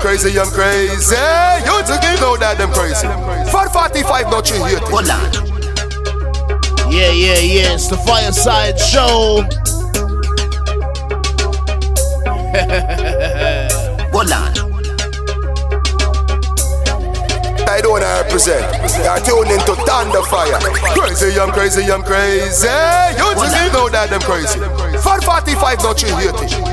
Crazy, I'm crazy. You to know that I'm crazy. 445, not you here. Hold on. Yeah, yeah, yeah. It's the Fireside Show. Hold on. I don't represent. You're tuning into Tando Fire. Crazy, I'm crazy, I'm crazy. You just know that I'm crazy. 445, not you hear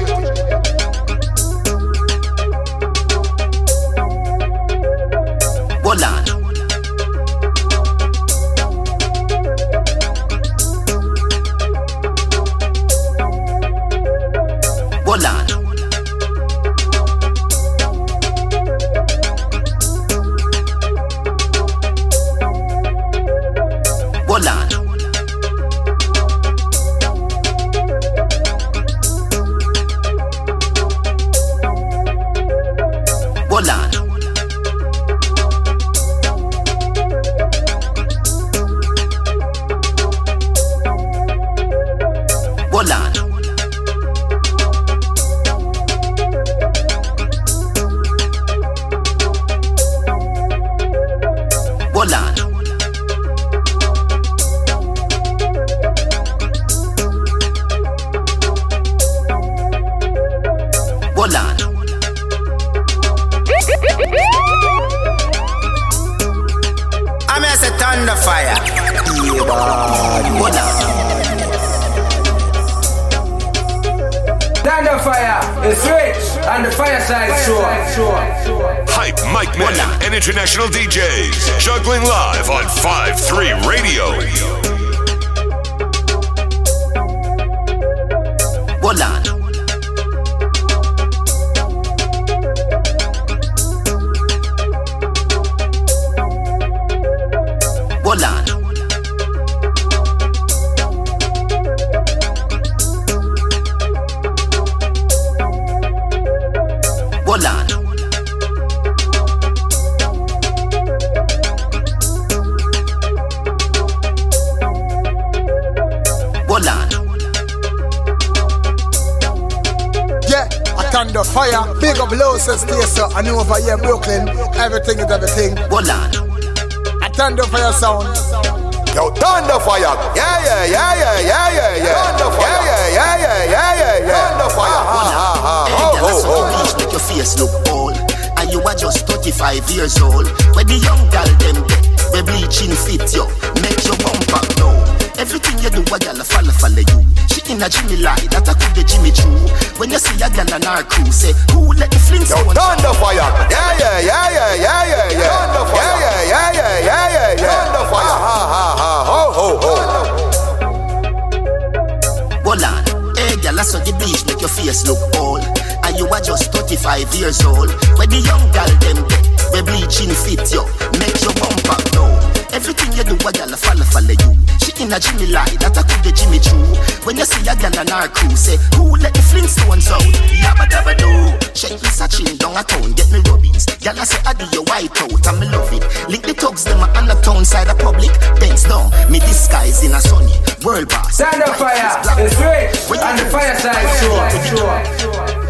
Everything you do, a gal follow, follow you. She in a Jimmy lie, that I could the Jimmy Choo. When you see a gal on our crew, say, who let the Flintstones out? Yabba dabba do. Check me searching down a town, get me rubbings. Gal I say, I do your white out, and me love it. Link the thugs, them on the town side of public. Bends down, me disguise in a sunny world boss. Stand up fire, it's great. On the fireside, sure, sure.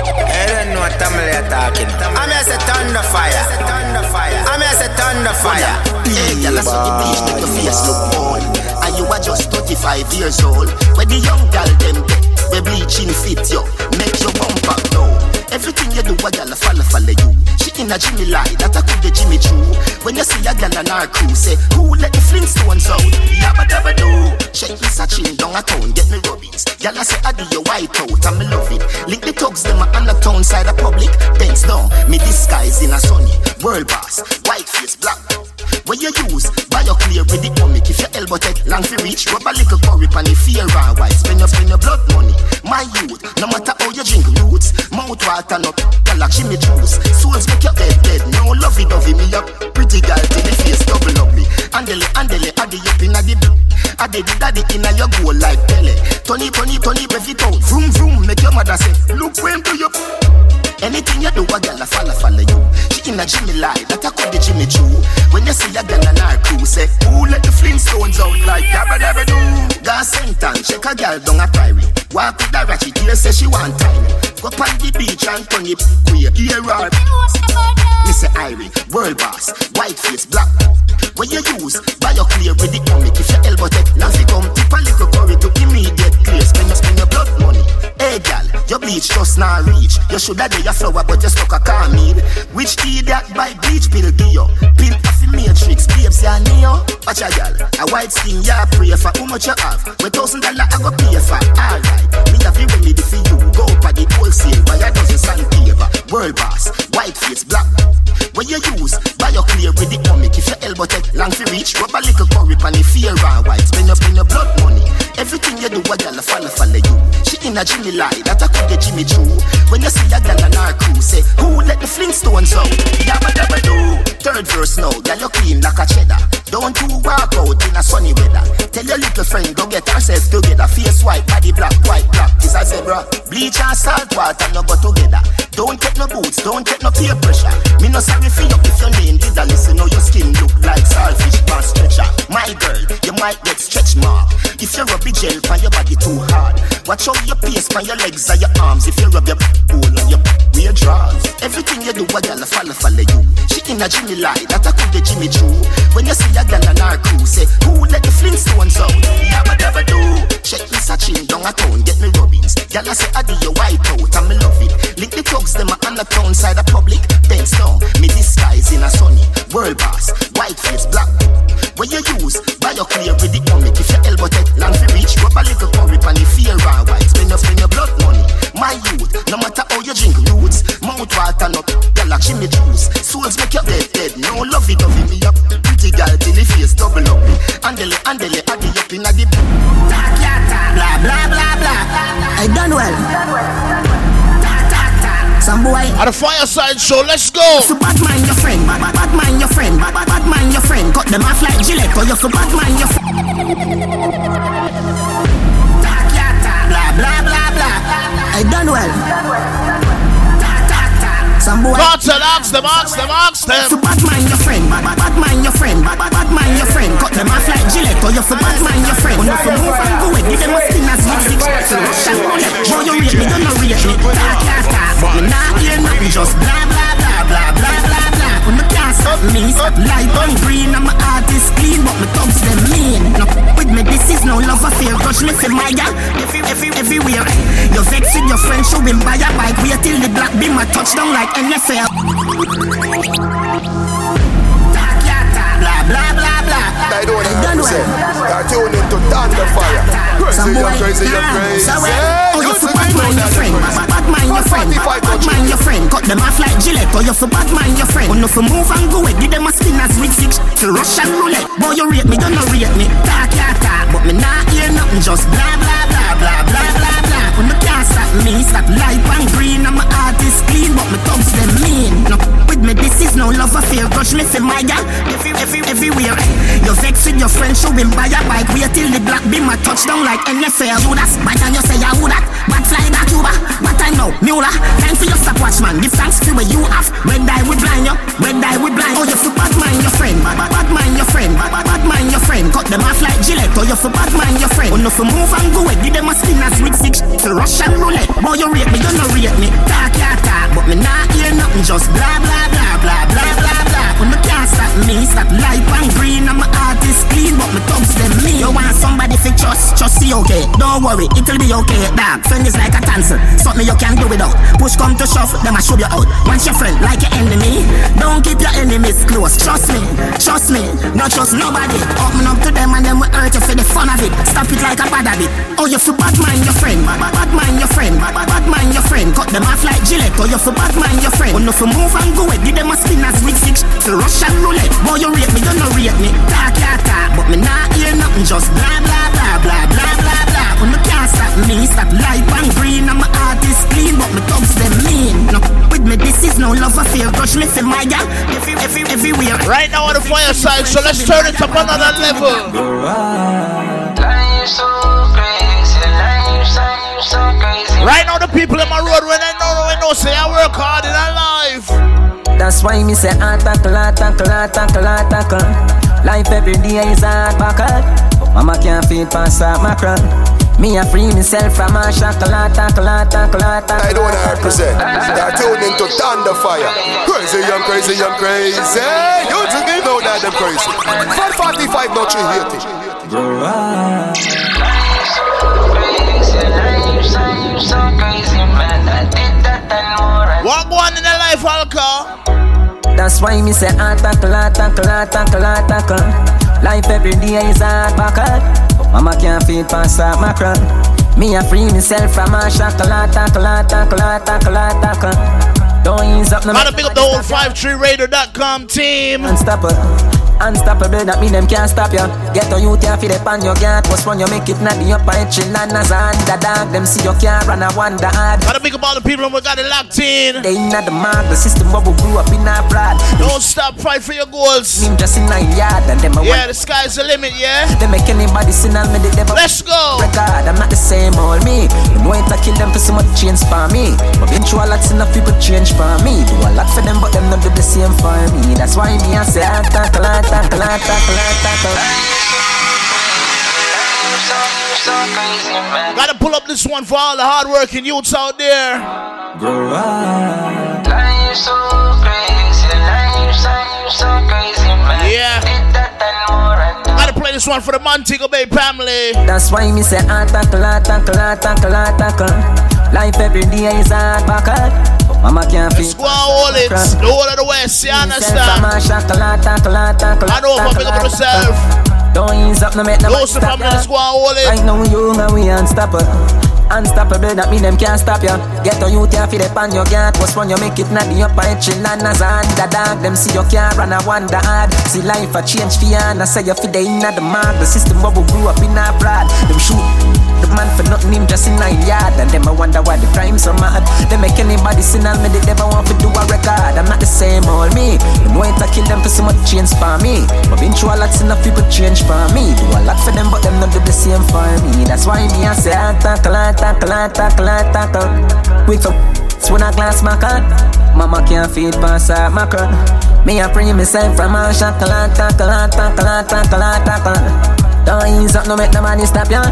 I don't know what I'm talking. I'm here say tando fire. I'm here say tando fire. I saw the beach, your face look old. And you are just 35 years old. Where the young girl them get, we bleaching fit yo. Make your bumper blow. Everything you do, a gal follow, follow you. She in a Jimmy lie, that I could the Jimmy Choo. When you see a gal on our crew, say, who let the Flintstones out? Yabba dabba do. Check me searching down a town, get me rubbings. Gal I say, I do your white out, and me love it. Link the thugs, them on the town side of public. Bends down, me disguise in a sunny. World boss, white face, black. When you use, buy your clear with the comic. If your elbow take long for reach, rub a little curry pan the fear and white. Spend your, spend your blood money. My youth, no matter how you drink roots, mouth water no, like Jimmy juice. Souls make your head dead. No lovey dovey me up. Pretty girl till the face double ugly. Andele, andele, addy up inna the Addy the daddy inna your goal like Pele. Tony, Tony, Tony, rev it out. Vroom, vroom, make your mother say, look when do you. Anything you do, a girl follow, follow you. She in a Jimmy lie, that I call the Jimmy Choo. When you see a gal and our crew say, Who let the Flintstones out like dabba dabba do? Got sentence, check a gal down a prairie. Walk with a ratchet, here say she want time. Go on the beach and turn it queer. Here are Mr. Irie, world boss, white face, black. When you use, buy your clear with the comic. If your elbow take, Nancy come, tip a little curry to immediate clear. Spend your, spend your blood. Hey gal, your bleach just not reach. You shoulda do your flower, but you stuck a car meal. Which idiot buy bleach pill give you? Pimp off the matrix, babes ya neo. Watch a gal, a white skin ya pray for. How much you have? With thousand dollar I go pay for. Alright, me have the remedy for you. Go for the wholesale, buy a dozen sandpaper. World boss, white face, black. When you use, buy your clear with the comic. If your elbow take long to reach, rub a little curry pan the fear and white. Spend up in your blood money. Everything you do, a gal a follow follow you. She in a Jimmy lie, that I could get Jimmy Choo. When you see a gal and our crew, say, Who let the Flintstones out? Yabba dabba do. Third verse now, gal you clean like a cheddar. Don't you walk out in a sunny weather. Tell your little friend, go get herself together. Face white, body black, white black. Is a zebra. Bleach and salt water no go together. Don't take no boots, don't take no peer pressure. Me no sorry for you if your name did a listen. How your skin look like saltfish pan stretcher. My girl, you might get stretch mark. If you rub the gel on your body too hard. Watch out your pace on your legs and your arms. If you rub your hole on your weird drawers. Everything you do, a gal follow follow you. She in a Jimmy lie, that I could the Jimmy Choo. When you see a gal and our crew, say who let the Flintstones out? Yabba dabba do. Check me searching down a town, get me rubbings. Gal I say I do your white out and me love it. Link the thugs them on the town side of public. Benz down, me disguise in a sunny world boss, white face black. When you use, buy your clear with the comic. If your elbow take long to reach, rub a little curry pan the fear and white. Spend your spend your blood money. My youth, no matter how you drink roots, mouth water no, gal like Jimmy juice. Souls make you dead dead. No love it, love me up. Pretty girl till the face double up. Andele, andele, adi up inna the talk ya talk, blah blah blah blah. I done well. Talk talk talk. Some boy. At the fireside show, let's go. You bad mind your friend, bad, bad, bad mind your friend, bad, bad, bad mind your friend. Cut them off like Gillette, or you for bad mind your friend. Talk ya talk, blah blah blah blah. I done well. Boy. Cartel, ask them, ask them, ask them. bad mind your friend, bad, bad, mind your friend, bad, bad, mind your friend. Cut them off like Gillette, or you for bad mind your friend. When you for move and go away, give them a spin as you six. So Russian roulette, show you rate me, don't know rate me. Talk talk, but me not hear nothing, just blah blah blah blah blah blah. Me light on green, my heart is clean, but me thugs them mean. No, with me this is no love affair, cause me for my gal, every, every, everywhere. You vex with your friend, show him buy a bike, wait till the black beam a touchdown like NFL. I don't I done well. You're tuned into Tando Fire. Crazy, I'm crazy, I'm nah, crazy. Oh, you for bad mind your friend, bad, mind your friend, bad, mind your friend. Cut them off like Gillette, oh, or you for bad mind your friend. When you for move and go away, give them a spin as with six to Russian roulette. Boy, you rate me, don't know rate me. Talk ya talk, but me not hear nothing, just blah blah blah blah blah blah blah. When me can't stop me, stop light and green, my heart is clean, but me thugs them mean. No, with me this is no love affair, crush me my gal, every, every, everywhere. You vex with your friend, show him buy a bike, wait till the black beam a touchdown like NFL. Who that? But and you say ya who that? But fly back Cuba, but I know Mula. Time for your stopwatch man, give thanks to what you have. Red die we blind you, red die we blind. Oh you for bad mind your friend, bad, bad, bad mind your friend, bad, bad, bad mind your friend. Cut them off like Gillette, oh you for bad mind your friend. Oh no for move and go away, give them a spin as with six to Roulette. Boy you rate me, you no rate me. Talk ya talk, but me not hear nothing, just blah blah blah blah blah blah blah. When me stop me, light and green, my heart is clean, but me thugs them mean. You want somebody fi trust, trust see okay. Don't worry, it'll be okay. Dog, friend is like a dancer, something you can't do without. Push come to shove, them I shove you out. Want your friend like your enemy, don't keep your enemies close. Trust me, trust me, not trust nobody. Open up to them and them will hurt you for the fun of it. Stop it like a bad habit. Oh, you fi bad mind your friend, bad, mind your friend, bad, mind your friend. Cut them off like Gillette. Oh, you fi bad mind your friend. Oh, no fi move and go away, give them a spin as with six to Russian roulette. Boy, you rate me, you no rate me. Talk ya talk, but me not hear nothing, just blah blah blah blah blah blah blah. When me can't stop me, stop light and green, and my heart is clean, but me thugs them mean. No, with me this is no love affair, crush me for my gal, every, every, everywhere. Right now on the fireside, so let's turn it up another level. Life so crazy, life so, so crazy. Right now, the people in my road when I know, when I know, say I work hard in life. That's why me say attackle, attackle, attackle, attackle. Life every day is hard buckle. Mama can't feed past that macron. Me a free myself from a shackle, attackle, attackle, attackle. I don't wanna represent. They're tuned into Tando Fire. Crazy, I'm crazy, I'm crazy. You just give know that I'm crazy. 545, not 380. Grow up. What one in the life, Alka? That's why me say ah, attackle, attackle, ah, attackle, ah, attackle. Life every day is hard buckle. Mama can't feed past that macron. Me a free myself from a shackle, attackle, attackle, attackle, attackle. Don't ease up, no Gotta pick up the whole 53radio.com team. Unstoppable, unstoppable, that mean them can't stop you. Get a youth here, feed up on your gate. What's when you make it, not the upper chill and as a underdog. Them see you can't run, I wonder hard. Gotta pick up all the people who got it locked in. They not the mark, the system we grew up in our pride. Don't stop, fight for your goals. Him just in a yard and them Yeah, the sky's the limit, yeah? They make anybody sin and me they never Let's go. record. I'm not the same old me. Them know it to kill them for so much change for me. But been through a lot, enough people change for me. Do a lot for them, why me I say attack, attack, attack, attack, attack. Gotta pull up this one for all the hardworking youths out there. Grow up. Yeah. Gotta play this one for the Montego Bay family. That's why me say ah, attack, attack, attack, attack. Life every day is hard buckle. Mama can't feel. Squad all it. The whole of the West, you understand? I I know if I pick up myself. Don't ease up, no make no Those the squad all Right it. now we young and we unstoppable. Unstoppable, that mean them can't stop you. Get a youth here, feed up on your gate. What's when you make it, not the upper chill and as a underdog. Them see you can't run, I wonder hard. See life a change for you, and I say you feel they in the mark. The system we grew up in our pride. Them shoot the man for nothing, him just in a yard. And them I wonder why the crime so mad. They make anybody sin and me, they never want to do a record. I'm not the same old me. Them know it to kill them for so much change for me. But been through a lot, enough people change for me. Do a lot for them, but them not do the same for me. That's why me I say ah, attack, attack, attack, attack, attack. With some so when I glass my cut, Mama can't feed past her macron. Me I bring myself from a shackle, attack, attack, attack, attack, attack. Don't ease up, no make nobody stop ya.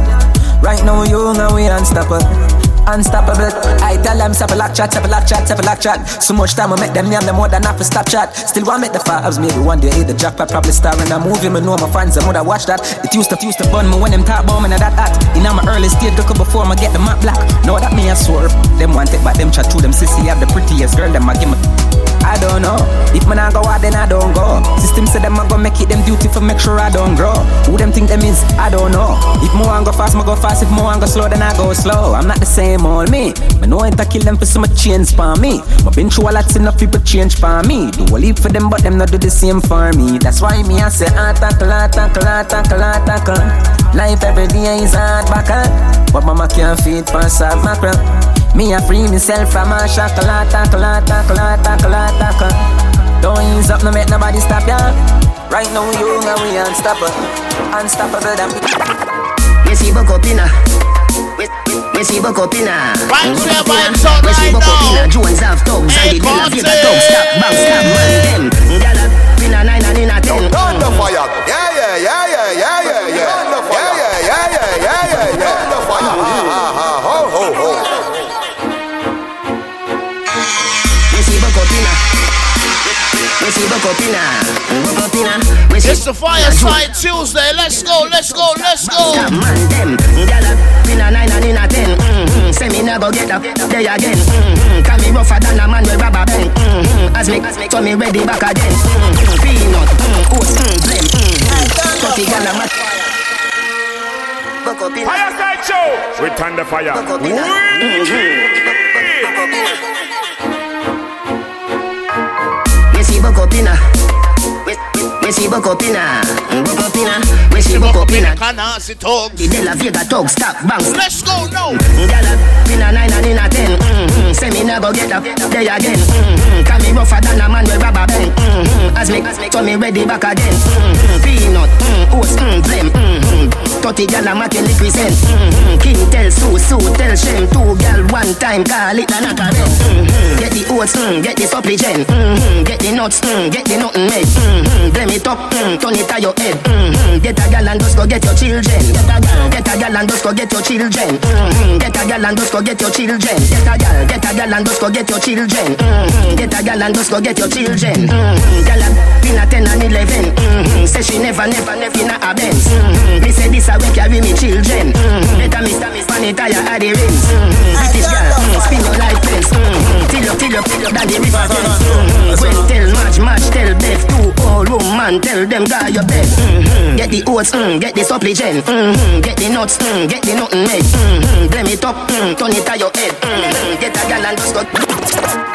Right now young and we unstoppable. Unstoppable. I tell them stop a lock chat, stop a lock chat, stop a lock chat. So much time I make them name them more than half a stop chat. Still want make the fives, maybe one day hit the jackpot, probably star in a movie. Me know my fans, them would have watch that. It used to used to bun me when them talk about me and that act. In my early stage, look up before I get the map black. Know that me a swerve. Them want it, but them chat to them sissy have the prettiest girl. Them a give me. I don't know. If man I go out, then I don't go. System say them I go make it them duty for make sure I don't grow. Who them think them is? I don't know. If more I go fast, I go fast. If more I go slow, then I go slow. I'm not the same old me. Me know it to kill them for some change for me. But been through a lot, enough people change for me. Do a leap for them, but them not do the same for me. That's why me I say ah, attack, attack, ah, attack, ah, attack. Life every day is hard back But mama can't feed past her mackerel. Me I free myself from a shackle, tackle, tackle, tackle, tackle. Don't ease up, no make nobody stop ya. Right now we young and we unstoppable, unstoppable than We see buck up inna. We, we see buck up inna. Vibes here, vibes We see right buck up now. inna. Jones have thugs and the Dilla Conte. Vega thugs. Stop, bang, stop, man, them. Gyal up inna nine and inna ten. Tando Fire. Yeah, yeah, yeah, yeah, yeah, yeah, yeah. It's the Fireside Tuesday. Let's go, let's go, let's go. Stop, man, them. Gyal up inna nine and inna ten. Mm-hmm. Say me nah go get up there again. Mm-hmm. Can me rougher than a man with rubber band. Mm-hmm. As me, so me ready back again. Mm-hmm. Peanut, mm, oats, mm, blem. Mm-hmm. Thirty gyal a mat. Buck up inna. Fireside Show with Tando Fire. Buck up inna. Buck up inna. We see buck up inna. Buck up inna. Buck up inna. We see buck up inna. Canasi talk. The De La Vega talk stop bounce. Let's go now. Gyal up inna nine and inna ten. Mm-hmm. Say me nah go get up there again. Mm-hmm. Can me rougher than a man with rubber band. Mm-hmm. As me, so me ready back again. Mm-hmm. Peanut, mm, oats, mm, blem. Mm-hmm. 30 gal a making represent. Mm-hmm. King tell Sue, Sue tell Shem. Two gal one time call it a knock mm-hmm. Get the oats, mm, get the supplement. Mm-hmm. Get the nuts, mm, get the nothing made. Mm-hmm. Blame it up, mm, turn it to your head. Mm-hmm. Get a gal and just go get your children. Get a gal, get a gal and just go get your children. Mm-hmm. Get a gal and just go get your children. Get a gal, get a gal and just go get your children. Mm-hmm. Get a gal and just go get your children. Mm-hmm. Gal a been a 10 and 11. Mm-hmm. Say she never, never, never in a Benz. Mm-hmm. Me say this a way carry me children. Mm-hmm. Better me span it tire at the rims. Mm-hmm. Girl, mm, spin life fence. Mm-hmm. Till up, till up, the river Thames. Mm-hmm. Tell match, match, tell Beth. Two old woman, tell them guy your bed. Mm-hmm. Get the oats, mm, get the supplement. Mm-hmm. Get the nuts, mm, get the nothing made. Mm-hmm. Blame it up, mm, turn it to your head. Mm-hmm. Get a gal and just go.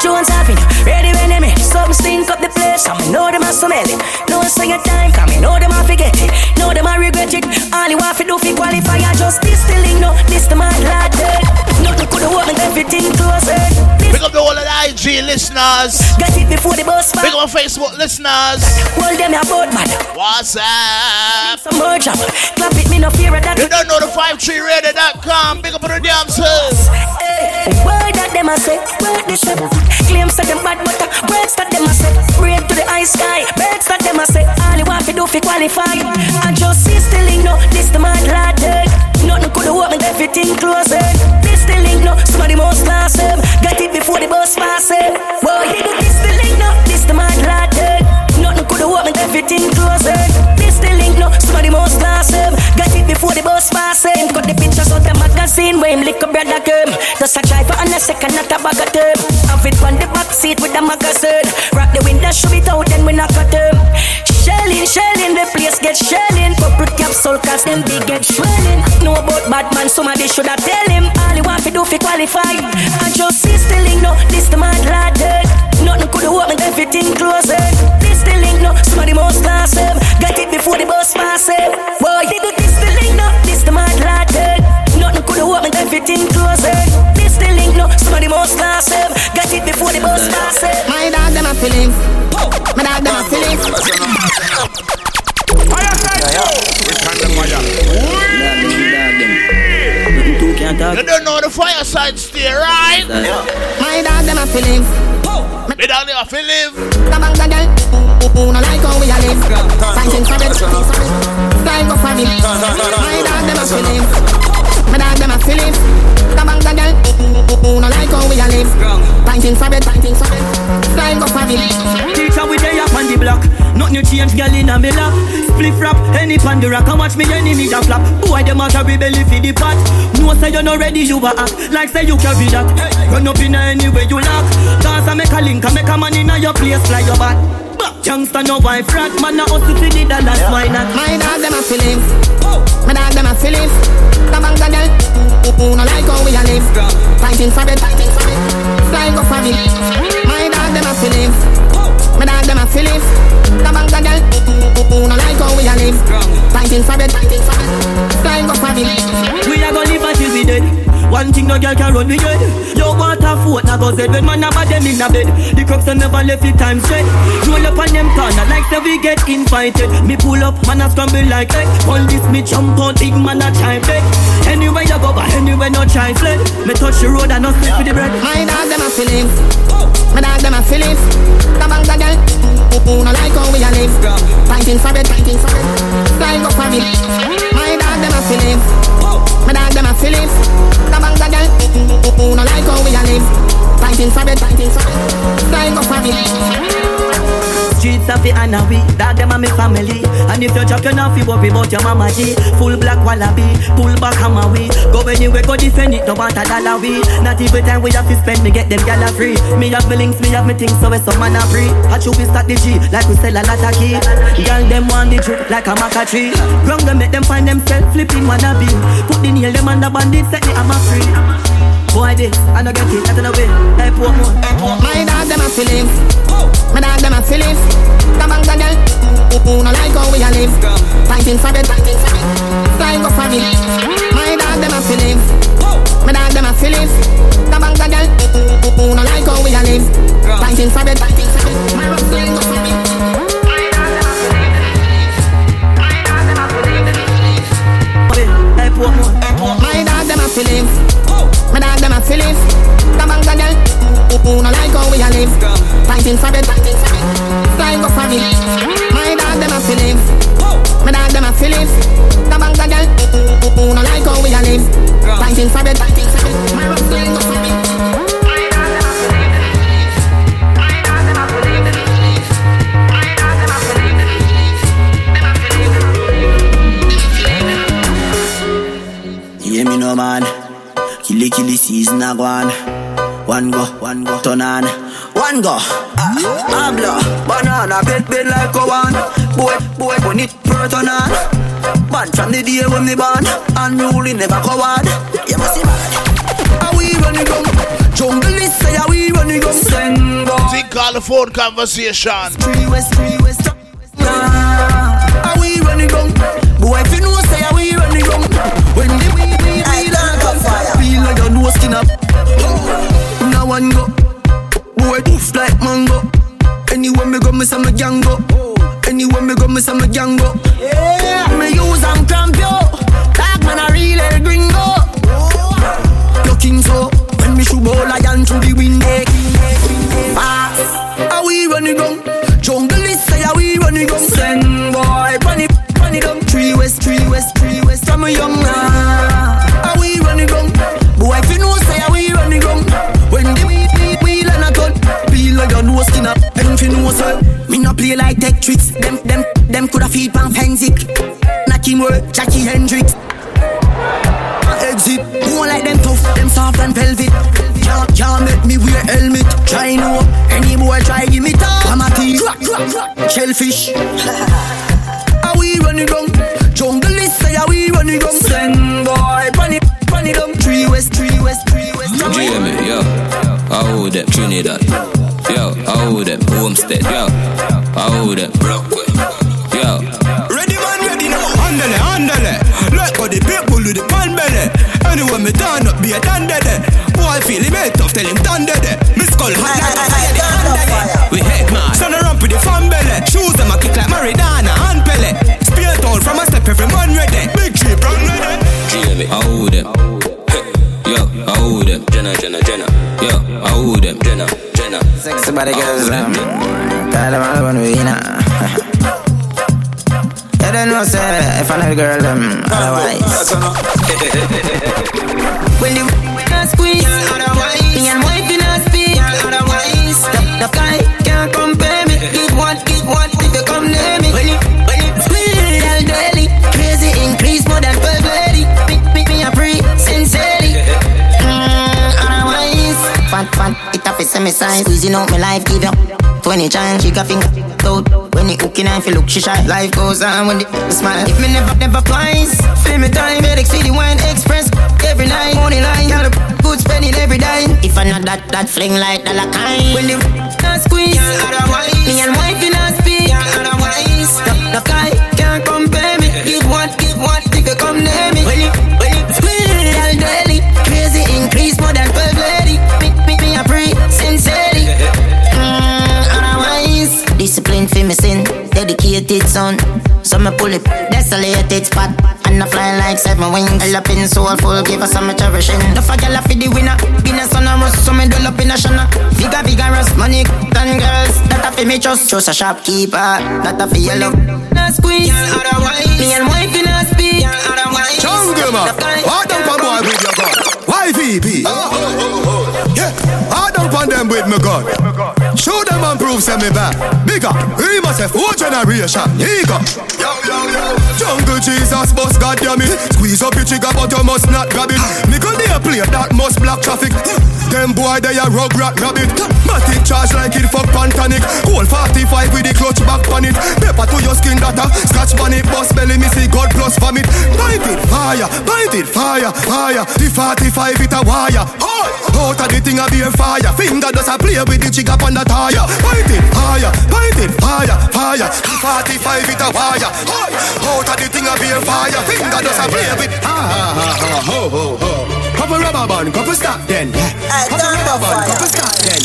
Jones Avenue, ready when they make Something stink up the place, I know them a smell it No say your time, come in, know them a forget it Know them a regret it All you want to do fi qualify, I just this the link, no This the mad lad dead Nothing could have worked, everything closer Big up the whole of the IG listeners. Get it before the bus Big up on Facebook listeners. Hold them man What's up? Some more jam Clap it, me no fear of that You don't know the 53radio.com. Big up on the damn self. That them a say, word this say Claims that them bad but the words that them a say Break to the high sky, birds that them a say All you want to do fi qualify. I just see still no, this the mad lad Nothing could have worked, everything closer This the link no, some of the most class them Get it before the bus pass them Boy, this the link no, this the mad lad Nothing could have worked, everything closer of the most class them Get it before the bus pass them Cut the pictures out the magazine. Where him a brother come Just a driver on a second, not a bag of term Have it on the back seat with the magazine. Rock the window, shove it out, then we knock at them Shelling, shelling, the place get shelling. Couple capsule cause them big get swelling. Know about Batman, somebody should have tell him. All you want to do fi qualify. I just see stealing, no, this the mad lad dead Nothing could have worked, everything closer This the link, no, some of the most class Got it before the bus pass them Boy, this the link, no, this the mad lad dead Nothing could everything closer This the link, no, some of the most class Got it before the bus pass My dog them a feelings. My dog them a feelings. Fire side show with Tando Fire. You don't know the fireside stay, right? My dog them a feelings. Me down there, I feel live. The bang the girl. Who no like how we a live. Fighting for it. Style go for me. My dog them a feelings. My dog them a. The bang the girl. Who no like how we a live. Fighting for it. Fighting for it. Style go for me. Teacher we day up on the block Nothing you change girl in a me lap Spliff rap, any pan the rock And watch me enemy a flap Boy them a carry belly for the pot No say you not ready you a act Like say you carry that Run up in any way you lock Cause I make a link I make a man in your place fly your back Youngster no wife rat Man a hustle for the dollars why not My dog them a feelings. My dog them a feelings. The bang the girl. Who no like how we a live. Fighting for it. Fighting for it. Style go for me. My dog them a feelings. My dog them a feelings. The bang the girl. Who no like how we a live. Fighting for it. Fighting for it. Style go for me. We a go live until we dead One thing no girl can run with head Yo water foot na go zed When man a bad them in a bed The crooks a never left the time straight Roll up on them corner like say we get invited Me pull up, man a scramble like egg On this me jump out, big man a try beg Anywhere you go, but anywhere no try fled Me touch the road and no slip with the bread My dog them a feelings. My dog them a feelings. The bang the girl. Who no like how we a live. Fighting for it. Fighting for it. Style go for me. My dog them a feelings. My dog them a feelings. The bang the girl. Who no like how we a live. Fighting for it. Fighting for it. Style go for. The and we That them a me family. And if you drop you not fi worry about your mama G. Full black wallaby Pull back hammer we Go anywhere go defend it No want a dollar we Not even time we have to spend Me get them gala free. Me have me links Me have me things So we some man a free. I choose we start the G Like we sell a lot of key. Girl them want the drip Like a maca tree. Ground them make them find themselves Flipping wannabe. Put the nail them on the bandit Set the hammer free Boy this, I no get it, I don't know way Airport more, airport My dog them a feelings. My dog them a feelings. The bang the girl. Who no like how we a live. Fighting for it. Fighting for it. Style go for me. My dog them a feelings. My dog them a feelings. The bang the girl. Who no like how we a live. Fighting for it. Fighting for it. My rock style go for me. My dog them a feelings. My dog them a feelings. Who no like how we a live? Fighting for it, flying go for it. My dog them a feel. My dog them a feel. The bank of girl, who no like how we a live? Fighting for it, flying go for it. Hear me no man. Killy killy season a gone. One go, one go, turn on. One go. Ah, Habla, banana, bed bed like a one. Boy, boy, when it per turn on. Man from the day when me born, unruly never coward. You must see mad. Are we running down? Jungle is say are we running? Send boy. Think California conversation. Three west, three west. Nah. Are we running down? Boy, if you know say are we running down? When the your nose skin. Now one go, boy, poof like mango. Anywhere me go, me say me gang go. Anywhere me go, me say me gang go. Yeah, me use am cramp yo. Tag man a real El Gringo. Looking so when me shoot ball lion through the window. You know say, me no play like tech tricks. Them, them, them coulda feed pan Fenzik. Nakim work, Jackie Hendrix. Exit, more like them tough, them soft and velvet. Can't, can't make me wear helmet. Try no, any boy try give me top. I'm a tea, shellfish. Are we running down? Jungle is say are we running down? Send boy, bunny, bunny down. Three west, three west, three west. Jamie, yo, I hold them Trinidad. Yo, I hold them Homestead. Yo, I hold them Brooklyn. Yo, Ready man, ready now. Handle it, handle it. Let go the people with the pan belly. Anyway, me turn up, be a done dead. Boy, feel him head tough, tell him done dead. Me skull hot like a fire, the fire. We head man, son around with the fan belly. Shoes them a kick like Maradona and Pele. Spear town from a step, every man ready. Big tree, run ready. Jamie, I hold them. Yo, I hold them. Jenna, Jenna, Jenna. Yo, I hold them. Jenna, Jenna. Sexy body girls, um, call them one way, nah. You don't know, say, if I know the girl, them, otherwise. When the can't squeeze, me and in a speak, otherwise. The, the guy can't compare me. Give what, up is semi-size. Squeezing out my life, give you 20 chance, she got finger out. When it hooking and feel look, she shy. Life goes on when the smile. If me never, never twice. Feel me time, see the wine express. Every night, money line, y'all good spending every dime. If I not that, that fling like dollar kind. When the not squeeze, otherwise. Me and wife in a dedicated son. So me pull it, desolated spot. And I fly like seven wings. Hell up in soulful, give us some cherishing. The fuck y'all for the winner. Guinness on a must, so me dull up in a shana. Vigor, vigorous, money, and girls. That a for me trust, trust a shopkeeper. That a for yellow. Not squeeze, otherwise. Me and wife in a speak, otherwise. Jungle man, hard up a boy with your gun. YVP. Yeah, hard up on them with my gun. Show them and prove send me back. Bigger, we must have four generation. Eager. Jungle Jesus, boss, goddamn it. Squeeze up your trigger, but you must not grab it. Go near play that must block traffic. Them boy they a rug rat rabbit. Matic charge like it fuck pantanic. Cold 45 with the clutch back on it. Pepper to your skin data. Scratch on boss belly me see God plus vomit. Bite it, fire, bite it, fire, fire. The 45 it a wire. Out of the thing a beer fire. Finger does a play with the trigger on the tire. Bite it, fire, bite it, fire, fire. The 45 it a wire. Out out of the thing of your fire. Finger does a play with. Ha ha ha ha ho ho ho. Couple rubber band, couple stop then. Couple rubber band, couple stop then.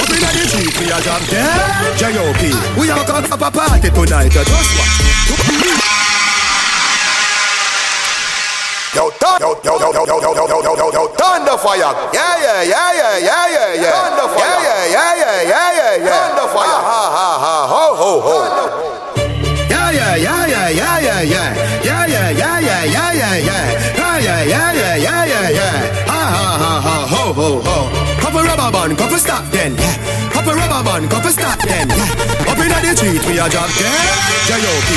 Up in the street, we are jump there. J.O.P. We are going to a party tonight. Just what? Yo, turn, yo, yo, yo, yo, yo, yo, yo, yo, yo, yo, turn the fire. Yeah, yeah, yeah, yeah, yeah, yeah, yeah. Turn the fire. Yeah, yeah, yeah, yeah, yeah, yeah, yeah. Turn the fire. Ha, ha, ha, ho, ho, ho. Turn the fire. Rubber band, couple stop then. Yeah. Couple rubber band, couple stop then. Yeah. Up inna the street, we a jump then. J.O.P.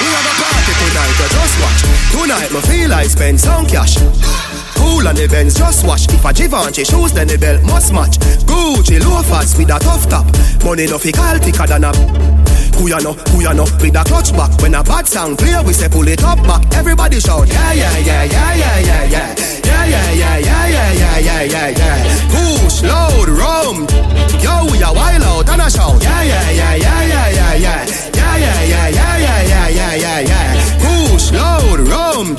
We have a party tonight, you just watch. Tonight, me feel I spend some cash. Cool on the Benz, just watch. If a Givenchy shoes, then the belt must match. Gucci loafers with a tough top. Money no fi call thicker than a ya know, with a clutch back When a bad sound clear, we say pull it up back Everybody shout, yeah, yeah, yeah, yeah, yeah, yeah, yeah Yeah, yeah, yeah, yeah, yeah, yeah, yeah, yeah, yeah Push, load, rum Yo, we a wild out and a shout Yeah, yeah, yeah, yeah, yeah, yeah, yeah Yeah, yeah, yeah, yeah, yeah, yeah, yeah, yeah, yeah Push, load, rum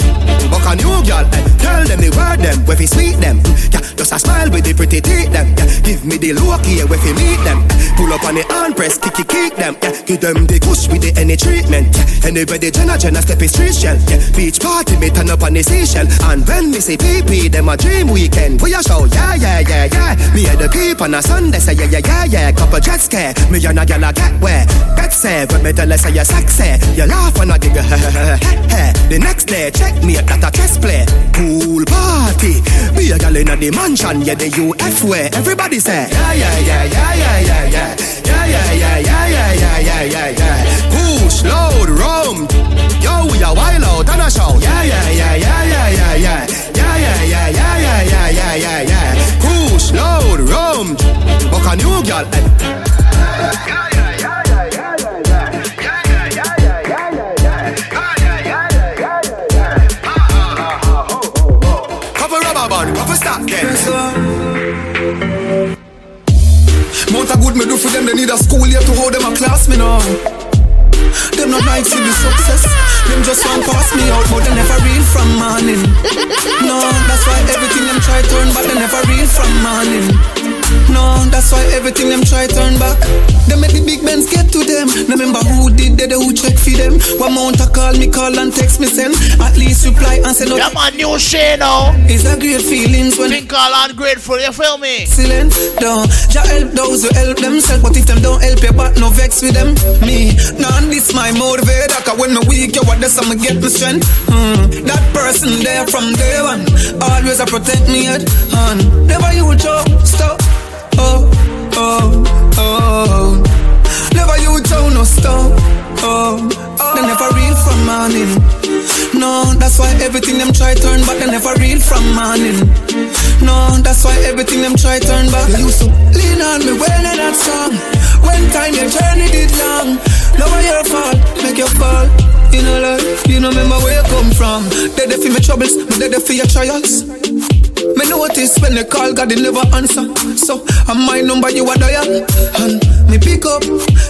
Buck a new girl, eh Tell them the word them, where fi sweet them. Yeah, just a smile with the pretty teeth them. Yeah, give me the look here, where fi meet them. Pull up on the hand press, kick it, kick them. Yeah, give them the push with the any treatment. Yeah, anybody Jenna Jenna step is street shell. Yeah, beach party me turn up on the seashell. And when me say PP, them a dream weekend. We a show, yeah, yeah, yeah, yeah. Me and the peep on a Sunday, say yeah, yeah, yeah, yeah. Couple jet scare, me and a gal a get where? Bet say, when me tell her say you sexy You laugh when I giggle, The next day, check me at a chess play Pool party Be a gal in the mansion Yeah, the UF way Everybody say Yeah, yeah, yeah, yeah, yeah, yeah, yeah Yeah, yeah, yeah, yeah, yeah, yeah, yeah, yeah, Push, load, rum Yo, we a wild out and a shout Yeah, yeah, yeah, yeah, yeah, yeah, yeah Yeah, yeah, yeah, yeah, yeah, yeah, yeah, yeah, yeah Push, load, rum Book a new gal need a school year to hold them a class, me now. Them not like see the success. Them just want pass me out, but they never real from morning. No, that's why everything them try turn back, they never real from morning. No, that's why everything them try turn back. They make the big bands get to them. No Remember who did they, who check for them. One mount a call me, call and text me send. At least reply and say no. Yeah, man, new shit now. It's a great feelings when Think all ungrateful, you feel me? excellent. Don't ja help those who help themselves, but if them don't help you, but no vex with them. Me, none this my motivator. Cause when me weak, you what this I'ma get my strength. Hmm. That person there from day one, always a protect me head. And never you joke, stop. Oh, oh, oh. Never you tell no stop. Oh, oh, they never real from morning. No, that's why everything them try turn back. They never real from morning. No, that's why everything them try turn back. Used to lean on me when they're not strong. When time your journey did long. Never your fault, make you fall. You know, like, you know, remember where you come from. There for my troubles, but they there for your trials. Me notice when they call, God they never answer. So I'm my number, you are dial. And me pick up,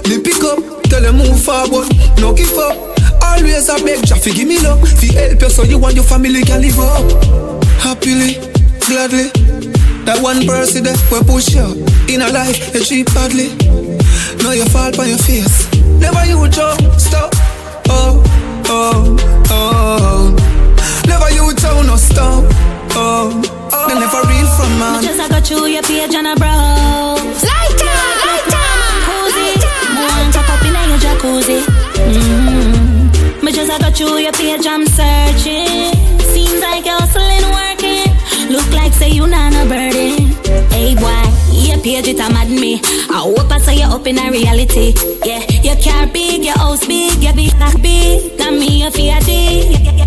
me pick up. Tell them move forward, no give up. Always I beg Jaffe, give me love. Fi help you so you and your family can live up. Happily, gladly. That one person that will push you in a life, you treat badly. Know you fall on your face. Never you jump, stop. Oh, oh, oh. Never you tell no stop. Oh, they never real from man. Just I got you your page and a browse. Lighter, lighter, cozy. One tuck up in your jacuzzi. Mm-hmm. Me just I got you your page, I'm searching. Seems like you're hustling, working. Look like say you not a burden. Hey boy, your page it a mad me. I hope I saw you up in a reality. Yeah, your car big, your house big, your big like big. Got me a Fiat.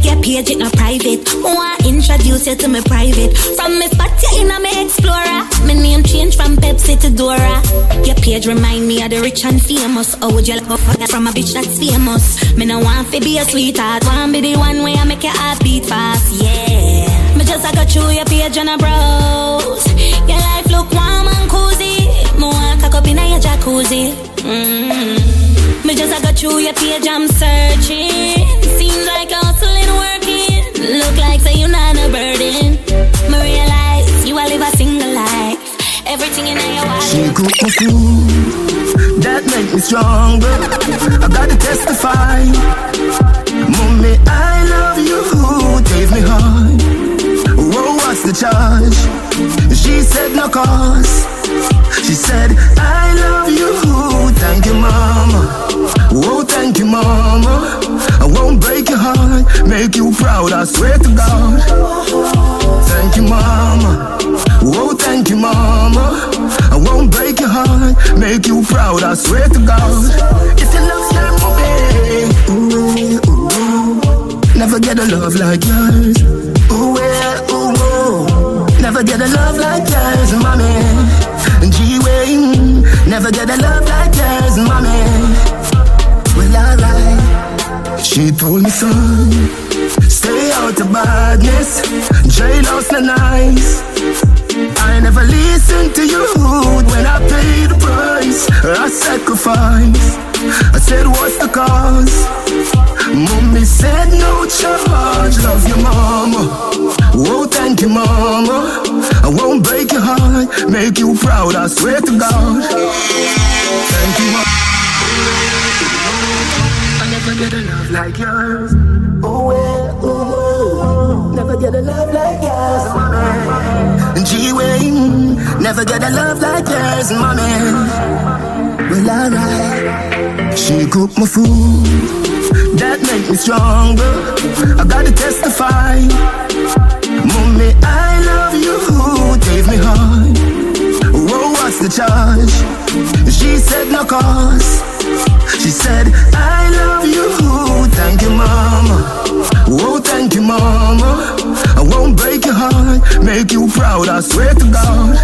Your page it not private. Want introduce you to me private. From me spot you in a me explorer. My name change from Pepsi to Dora. Your page remind me of the rich and famous. Oh, would you fuck from a bitch that's famous? Me no want to be a sweetheart. Want be the one where I make your heart beat fast. Yeah. Just I got through your page and a browse. Your life look warm and cozy. Me want cock up in your jacuzzi. Mm-hmm. Me just I got through your page, I'm searching. Seems like hustling, working. Look like say you not a burden. Me realize you a live a single life. Everything in your wallet. She cooked me food that make me stronger. I gotta testify. Mommy, I love you. Gave me heart. What's the charge? She said no cause. She said I love you. Thank you, mama. Oh, thank you, mama. I won't break your heart, make you proud. I swear to God. Thank you, mama. Whoa, thank you, mama. I won't break your heart, make you proud, I swear to God. If you love your ooh, never get a love like yours. Never get a love like yours, mommy. G-Way, never get a love like yours, mommy. Well, alright. She told me, son, stay out of badness. Jailhouse not nice. I never listened to you when I paid the price. I sacrifice. I said, what's the cause? Mommy said, no charge. Love your mama. Oh, thank you, mama. I won't break your heart, make you proud. I swear to God. Thank you, mama. I never get a love like yours. Ooh, yeah, ooh, never get a love like yours, mommy. G-Way, never get a love like yours, mommy. Well, alright. She cooked my food, that make me stronger. I gotta testify. Mommy, I love you, who gave me heart. Whoa, what's the charge? She said no cause. She said, I love you, thank you, mama. Oh, thank you, mama. I won't break your heart, make you proud, I swear to God.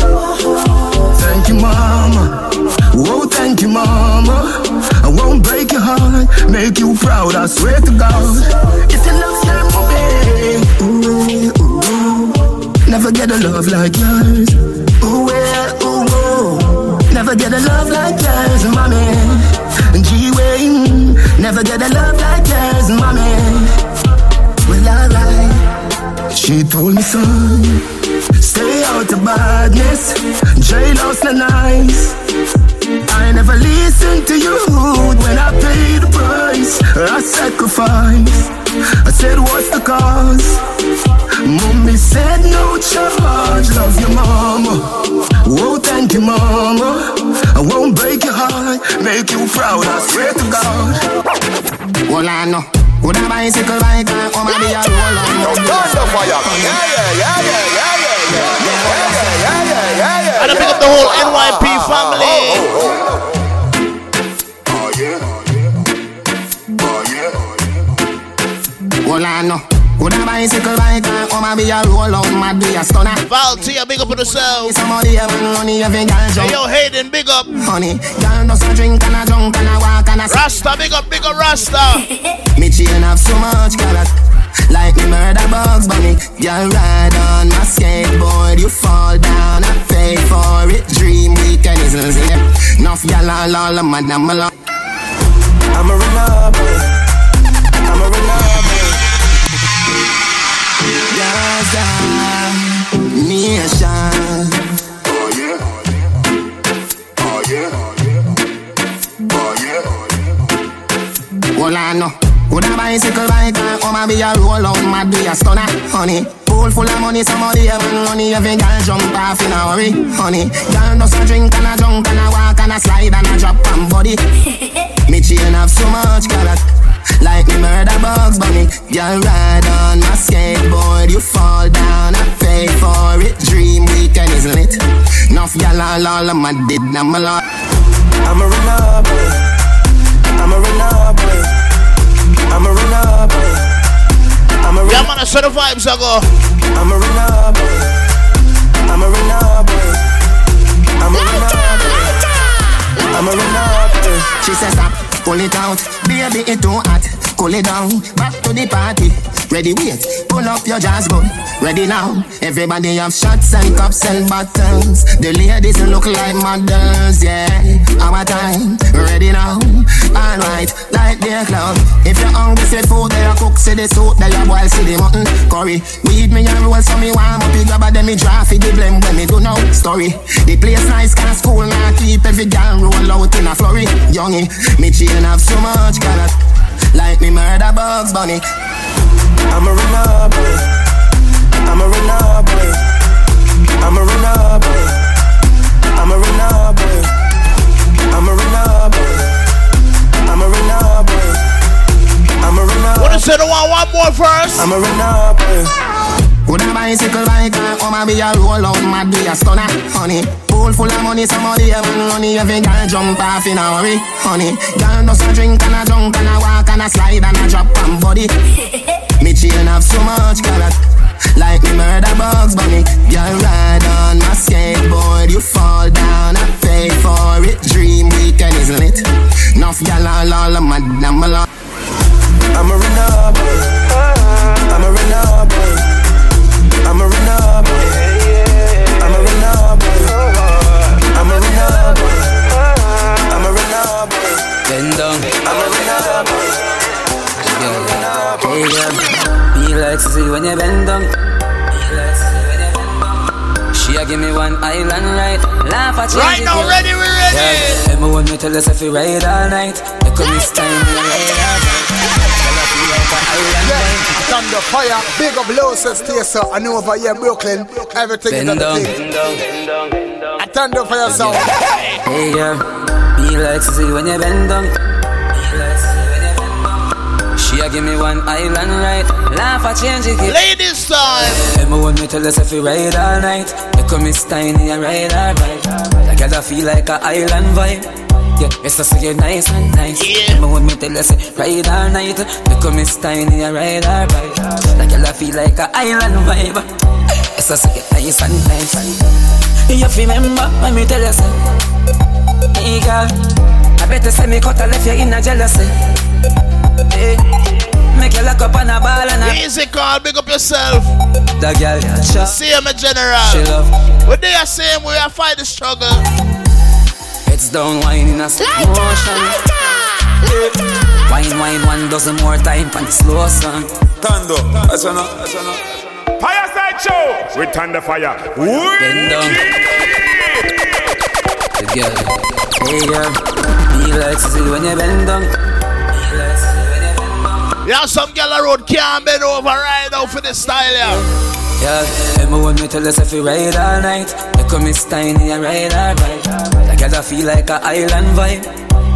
Thank you, mama. Oh, thank you, mama. I won't break your heart, make you proud, I swear to God. If you love your mommy, ooh, ooh, never get a love like yours. Ooh, yeah, ooh, ooh, never get a love like yours, mommy. G-Way, never get a love like yours, mommy. Well, I alright. She told me, son, stay out of badness. Jailhouse not nice. I never listened to you when I paid the price. I sacrifice. I said, what's the cause? Mommy said, no charge. Love your mama. Oh, thank you, mama. I won't break your heart, make you proud. I swear to God. Well, I know. Would a bicycle bike and come and be a roll on Start the fire. Yeah, yeah, yeah, yeah, yeah, yeah, yeah, yeah, yeah, yeah, yeah, yeah. And I pick up the whole NYP family. Well, I know. Would a bicycle bike and come and be a roll on mad be a stunner. Val T, big up on yourself. Somebody have money, every girl jump. Hey, yo, Hayden, big up. Honey, girl does a drink and a drunk and a walk and a Rasta, big up, big up, Rasta. Me chain have so much color. Like me murder bugs bunny Girl ride on my skateboard You fall down, I pay for it Dream weekend is in Enough y'all all all of my damn alone I'm a runner, boy. I'm a runner, boy. Gaza Nation Oh yeah. Oh yeah. Oh yeah. Well I know Would a bicycle bike and come and be a roll out Mad be a stunner, honey. Pool full of money, somebody have money Every girl jump off in a hurry, honey. Girl does a drink and a drunk and a walk and a slide and a drop on body. Me chain have so much color like me murder bugs bunny. Girl ride on my skateboard You fall down, I pay for it. Dream weekend is lit. Enough y'all all, all of my did I'm a lot. I'm a runner, boy. I'm a runner, boy. I'm a runner, boy. I'm a runner. Yeah, man, I saw the vibes, I go. I'm a runner, boy. I'm a runner, boy. I'm a runner, boy. I'm a runner, boy. She says stop, pull it out. Baby, it too hot. Cool it down, back to the party. Ready, wait, pull up your jazz gun Ready now, everybody have shots and cups and bottles. The ladies look like models, yeah. Our time, ready now. Alright, like their club. If you're hungry, say food, they are cook, say the soup. They are boil, see the mutton, curry. Weed me and roll, so me warm up. Grab a me draft, the blame when me do now Story, the place nice, can school Now keep every girl roll out in a flurry Youngie, me chain have so much color Like me murder bugs bunny I'm a runner, boy. Eh. I'm a runner, boy. Eh. I'm a runner, boy. Eh. I'm a runner, boy. I'm a runner, boy. I'm a runner, boy. I'm a runner. What is it? One, one more first. I'm a runner, boy. Would a bicycle bike and come and be a roll out mad be a stunner, honey. Pool full of money, somebody have money. Every girl jump off in a hurry, honey. Girl does a drink and a drunk and a walk and a slide and a drop on body. me chain have so much color. Like me murder bugs bunny Girl ride on my skateboard You fall down, I pay for it Dream weekend is lit Enough gal all all of my damn I'm a runner boy I'm a runner boy I'm a when you bend down. She a give me one island right, laugh at you. Right now, ready, we ready. Yeah, Emma want me tell us if we ride all night. They come this time, we ride all night. Girl, I feel like a island vibe. Tando Fire, big up Tessa. I know over here Brooklyn, everything Bend is down, everything. A tando fire sound. Hey girl, be like to see when you bend down. She a give me one island right, laugh at change it. Ladies time. Emma want me tell us if we ride all night. They come Miss Tiny and ride all right. Like I feel like a island vibe. Yeah, it's just so you're nice and nice. Yeah. Emma want me tell us ride all night. They come Miss Tiny and ride all right. Like I feel like a island vibe. It's just so you're nice and nice. You remember when me tell you say, Hey girl, I better say me cut a left you in a jealousy. Hey, make you lock up on a ball and a Easy call, big up yourself. The girl, yeah, sure. See him, a general. She love. What they are saying, we are fight the struggle. It's down wine in a slow motion. Lighter, lighter. Wine, wine, one dozen more time for the slow song. Tando, that's enough, that's enough. Fireside show with Tando Fire. Bend down. The girl, hey girl, me like to see when you bend down. Yeah, some gal a road can't bend over right now for this style, yeah. Yeah, Emma want me tell us if we ride all night. They come Miss Tiny and ride all right. Like I feel like a island vibe.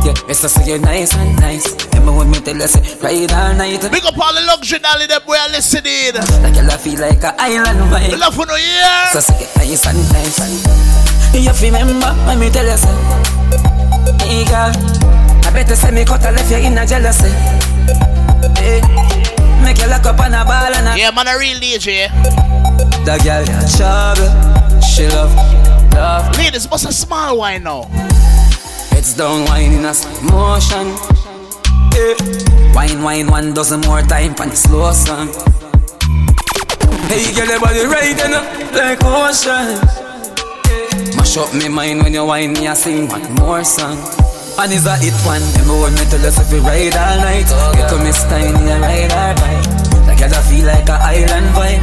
Yeah, it's just so you're nice and nice. Emma want me tell us ride all night. Big up all the luxury dolly that boy are listening. Like I feel like a island vibe. Love for no year. So so you're nice and nice. You remember when me tell you say, Hey girl, I better say me cut a left you in a jealousy. Make you lock up on a ball and a Yeah, man, a real DJ. The girl yeah, trouble, she love, love. Ladies, what's a small wine now? It's down wine in a slow motion. Eh. Wine, wine, one dozen more time for the slow song. Hey, girl, your body right in like ocean. Mash up me mind when you whine me, I sing one more song. And is a hit one, them want me tell us if we ride all night. You come Miss Tiny and ride all right. Like I feel like a island vibe.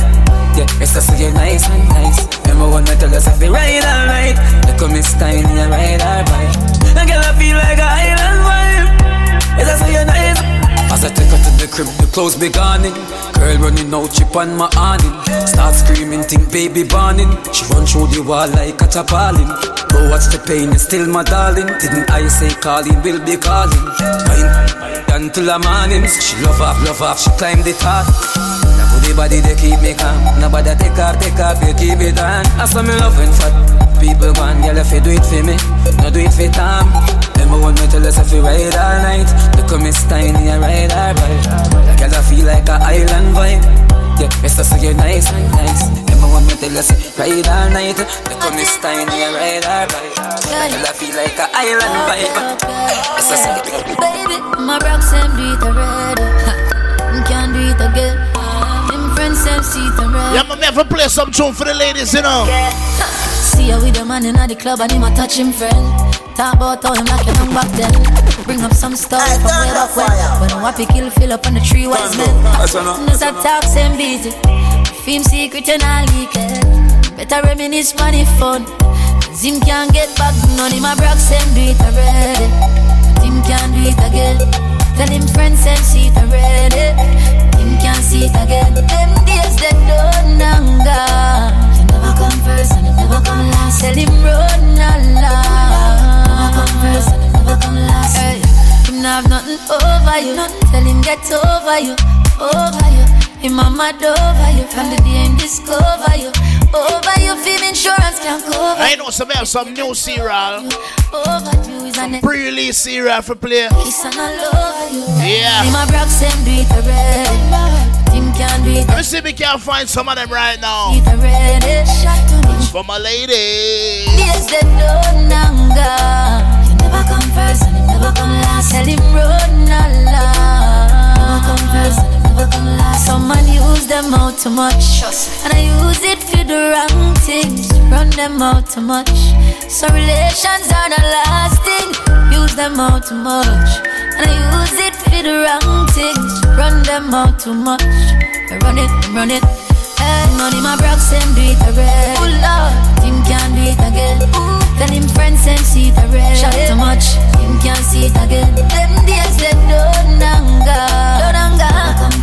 Yeah, it's just so you're nice and nice. Remember when me tell us if we ride all night. You come Miss Tiny and ride all right. Like I feel like a island vibe. It's just you're nice. I take her to the crib, the clothes be gone. Girl running out, chip on my awning. Start screaming, think baby burning. She run through the wall like a tarpaulin. Go watch the pain, it's still my darling. Didn't I say calling, will be calling. Fine, until the morning. She love off, love off, she climb the top. Now the body they keep me calm. Nobody take her, take her, they keep it on. I saw me loving fat. People gone, girl, if you do it for me, no do it for Tom. Remember when me tell us if we ride all night, look Miss Tiny and ride all right. Like girl, I feel like a island vibe. Yeah, it's just so you're nice and nice. Remember when me tell us ride all night, look Miss Tiny and ride all right. Like girl, I feel like a island vibe. It's just so Baby, my rocks them do it already. Can't do it again. Yeah, man, me have to never play some tune for the ladies, you know. See her with the man in the club and him a touch him friend. Talk about how him like him young back then. Bring up some stuff from way back when. When a wappy kill fill up on the tree wise men. News that talks and busy. Film secret and all leak it. Better reminisce money fun. Cause him can't get back. None of my brothers them do it already. But him can't do it again. Tell him friends them see it already. Can't see it again. Them days they done and gone. You never come first and you never come last. Tell him run along. Never come first and you never come last. Hey, him not have nothing over you. Tell him get over you, over you. Him mama over you from the day him discover you. Over you feel insurance can cover. I know some have some new cereal. Over is an Pre-release cereal for play. kiss and I love you. Yeah. My brock same it already. Tim can. Let me see if we can find some of them right now. It already. Shot. For my lady. Days that don't anger. You never come first and you never come last. Tell him run Allah. Come first never come last. Someone use them out too much, and I use it for the wrong things. Run them out too much, so relations are not lasting. Use them out too much, and I use it for the wrong things. Run them out too much. I run it, run it. Hey, money my broke same do it already. Oh Lord, him can't do it again. Ooh, tell him friends same see it already. Shot too much, him can't see it again. Them days they don't anger,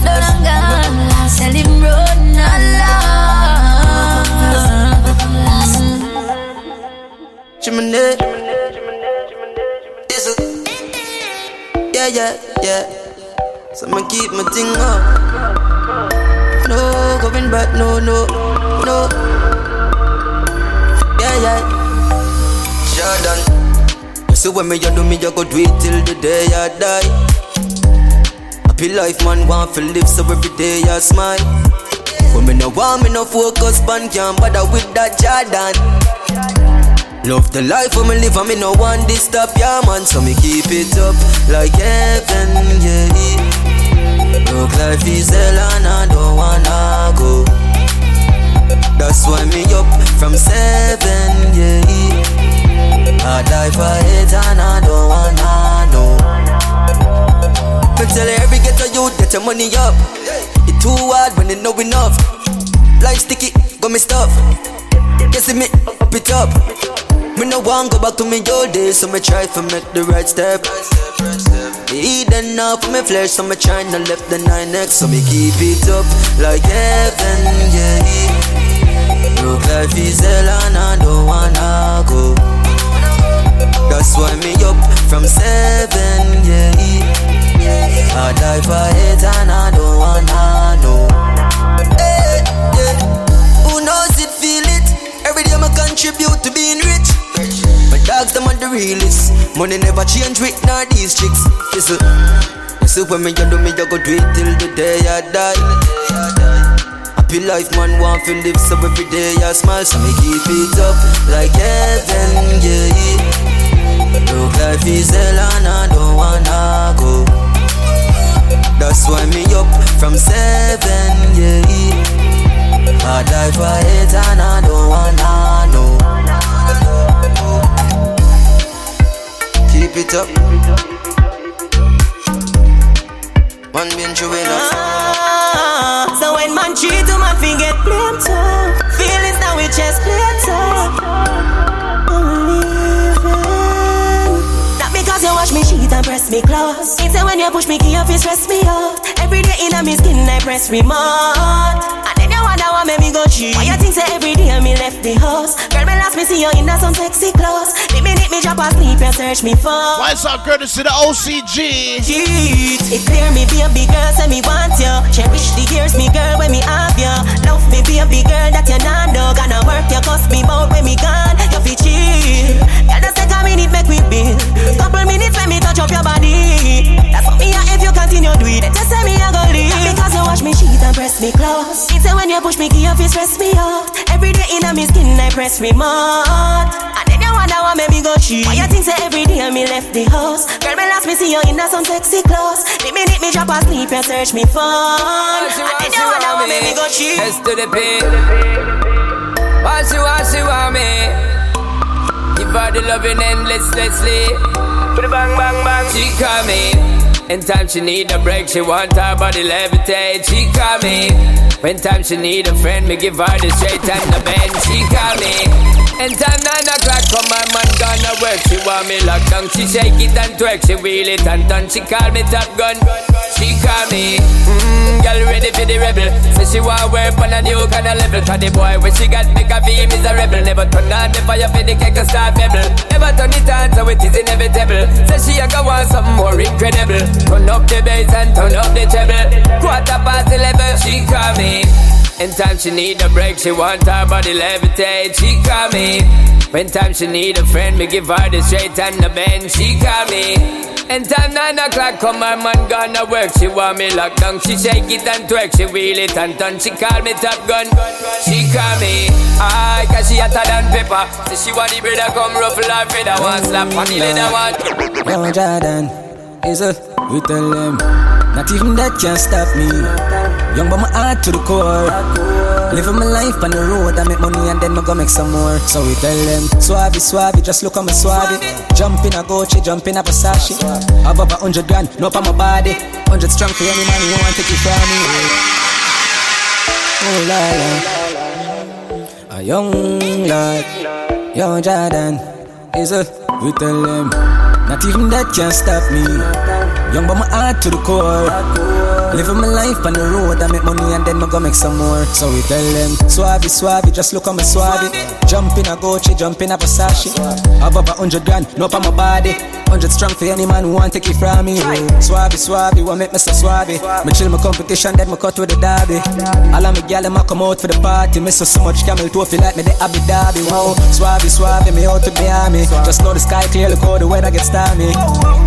don't anger. Tell. Yeah, yeah, yeah. So I'ma keep my thing up. No going back, no, no, no. Yeah, yeah. Jordan. You see when me you do me, you go do it till the day I die. Happy life, man, want to live so every day I smile. When me no want me no focus, man, can't bother with that Jordan. Love the life when me live and me no want this stop, yeah man So me keep it up like heaven, yeah Look life is hell and I don't wanna go That's why me up from seven, yeah I die for it and I don't wanna your money up It too hard when they know enough Life sticky, got me stuff You see me up it up me no want go back to me old days, so me try to make the right step. Eat enough for me flesh, so me try not left the nine next, so me keep it up like heaven, yeah. Look life is hell and I don't wanna go. That's why me up from seven, yeah. I die for it and I don't wanna know. Hey, yeah. Who knows it, feel it? Every day I contribute to being rich. My dogs, them are the realest. Money never change with none these chicks. Listen, see when me you do me, you go do it till the day I die. Happy life, man, want to live so every day I smile, so me keep it up like heaven, yeah. Look, life is hell and I don't wanna go. That's why me up from seven, yeah. I die for it and I don't wanna know. Keep it up. One been through enough. Ah, so when man cheat, to man fi get blamed too. Feelings now we just play too. And press me close. It's when you push me key up, you stress me out. Every day in a me skin I press remote. And then you wonder why make me go cheat. Why you think say every day I me left the house? Girl, me last me see you in some sexy clothes. The minute me drop asleep, you search me for. Why is that courtesy the OCG? Cheat. It clear me be a big girl, say me want you. Cherish the years, me girl, when me have you. Love me be a big girl that you not know. Gonna work you, cost me bout when me gone. You fi chill. Girl, minute, make we build. Couple minutes when me touch up your body. That's what me a if you continue do it. Just say me a go leave. Because you wash me sheet and press me close. It's when you push me key, you stress me out. Every day in me skin, I press remote. And then you wonder why make me go cheat. Why you think say every day me left the house? Girl, me last me see you in some sexy clothes. The minute me drop asleep, you search me phone. And then you wonder why make me go cheat. S to the P. What she want, she want me. Her the loving endlessly. Bang, bang, bang. She call me. Anytime she need a break, she want her body levitate. She call me. When time she need a friend, me give her the straight and the bend. She call me. Anytime nine o'clock come, my man gonna work. She want me locked down. She shake it and twerk. She wheel it and turn. She call me top gun. She call me. Mmm, girl ready for the rebel. Say she want work on a new kind of level. Cause the boy when she got make a a rebel. Never turn on the fire for the cake to start pebble. Never turn it on so it is inevitable. Say she a go want something more incredible. Turn up the bass and turn up the treble. Quarter past eleven, she call me. In time she need a break, she want her body levitate. She call me. When time she need a friend, me give her the straight and the bend. She call me. In time nine o'clock, come my man gonna work. She want me locked down. She shake it and twerk. She wheel it and turn. She call me top gun. She call me. Aye, cause she hotter than pepper. Say she want the brother come ruffle her feather. One slap on the leather one. Yo, Jordan, is a we tell them. Not even that can stop me. Young but my heart to the core. Living my life on the road, I make money and then I go make some more. So we tell them, Suave, suave, just look at me suave. Jump in a Gucci, jump in a Versace. Have up a hundred grand, no for my body. Hundred strong for any man who want to take it from me. Oh la la, a young lad, young Jordan is a. We tell them, not even that can stop me. Young but my heart to the core. Living my life on the road, I make money and then I go make some more. So we tell them, Suave, suave, just look at me suave. Jump in a Gucci, jump in a Versace. Have up a hundred grand, no for my body. Hundred strong for any man who want take it from me. Suave, suave, what make me so suave? Me chill my competition, then me cut with the derby. All of me gal them come out for the party. Me so so much camel toe feel like me the Abu Dhabi. Wow, suave, suave, me out the army. Just know the sky clear, look how the weather gets stormy.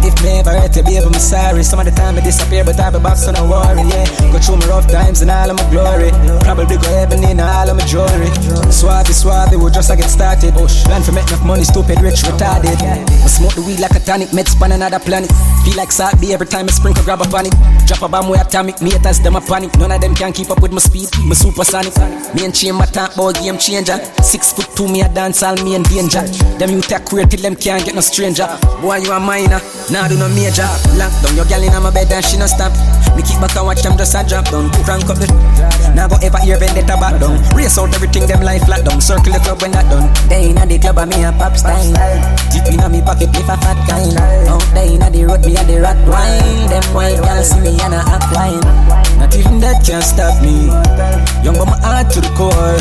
If me ever hurt you, baby, I'm sorry. Some of the time I disappear, but I be back, so no worry. Yeah, go through my rough times and all of my glory. Probably go heaven in all of my jewelry. Suave, suave, we just a get started. Oh, Plan for make enough money, stupid, rich, retarded. I smoke the weed like a tonic, med span another planet. Feel like be every time I sprinkle, grab a panic. Drop a bomb with atomic, me haters, them a panic. None of them can keep up with my speed, my supersonic. Me and chain my talk about game changer. Six foot two, me a dance, all me in danger. Them you take queer till them can't get no stranger. Boy, you a minor, nah do no major. Lock down your gal in my bed and she no stop. Me keep back and watch them just a drop down. Crank up the. Now go ever hear vendetta back down. Race out everything them life flat down. Circle the club when that done. They inna the club and me a pop style. Deep inna me pocket if a fat kind. Oh, out there inna the road me a the rat wine. Them white girls see me and a act wine. Not even that can stop me. Young but my heart to the core.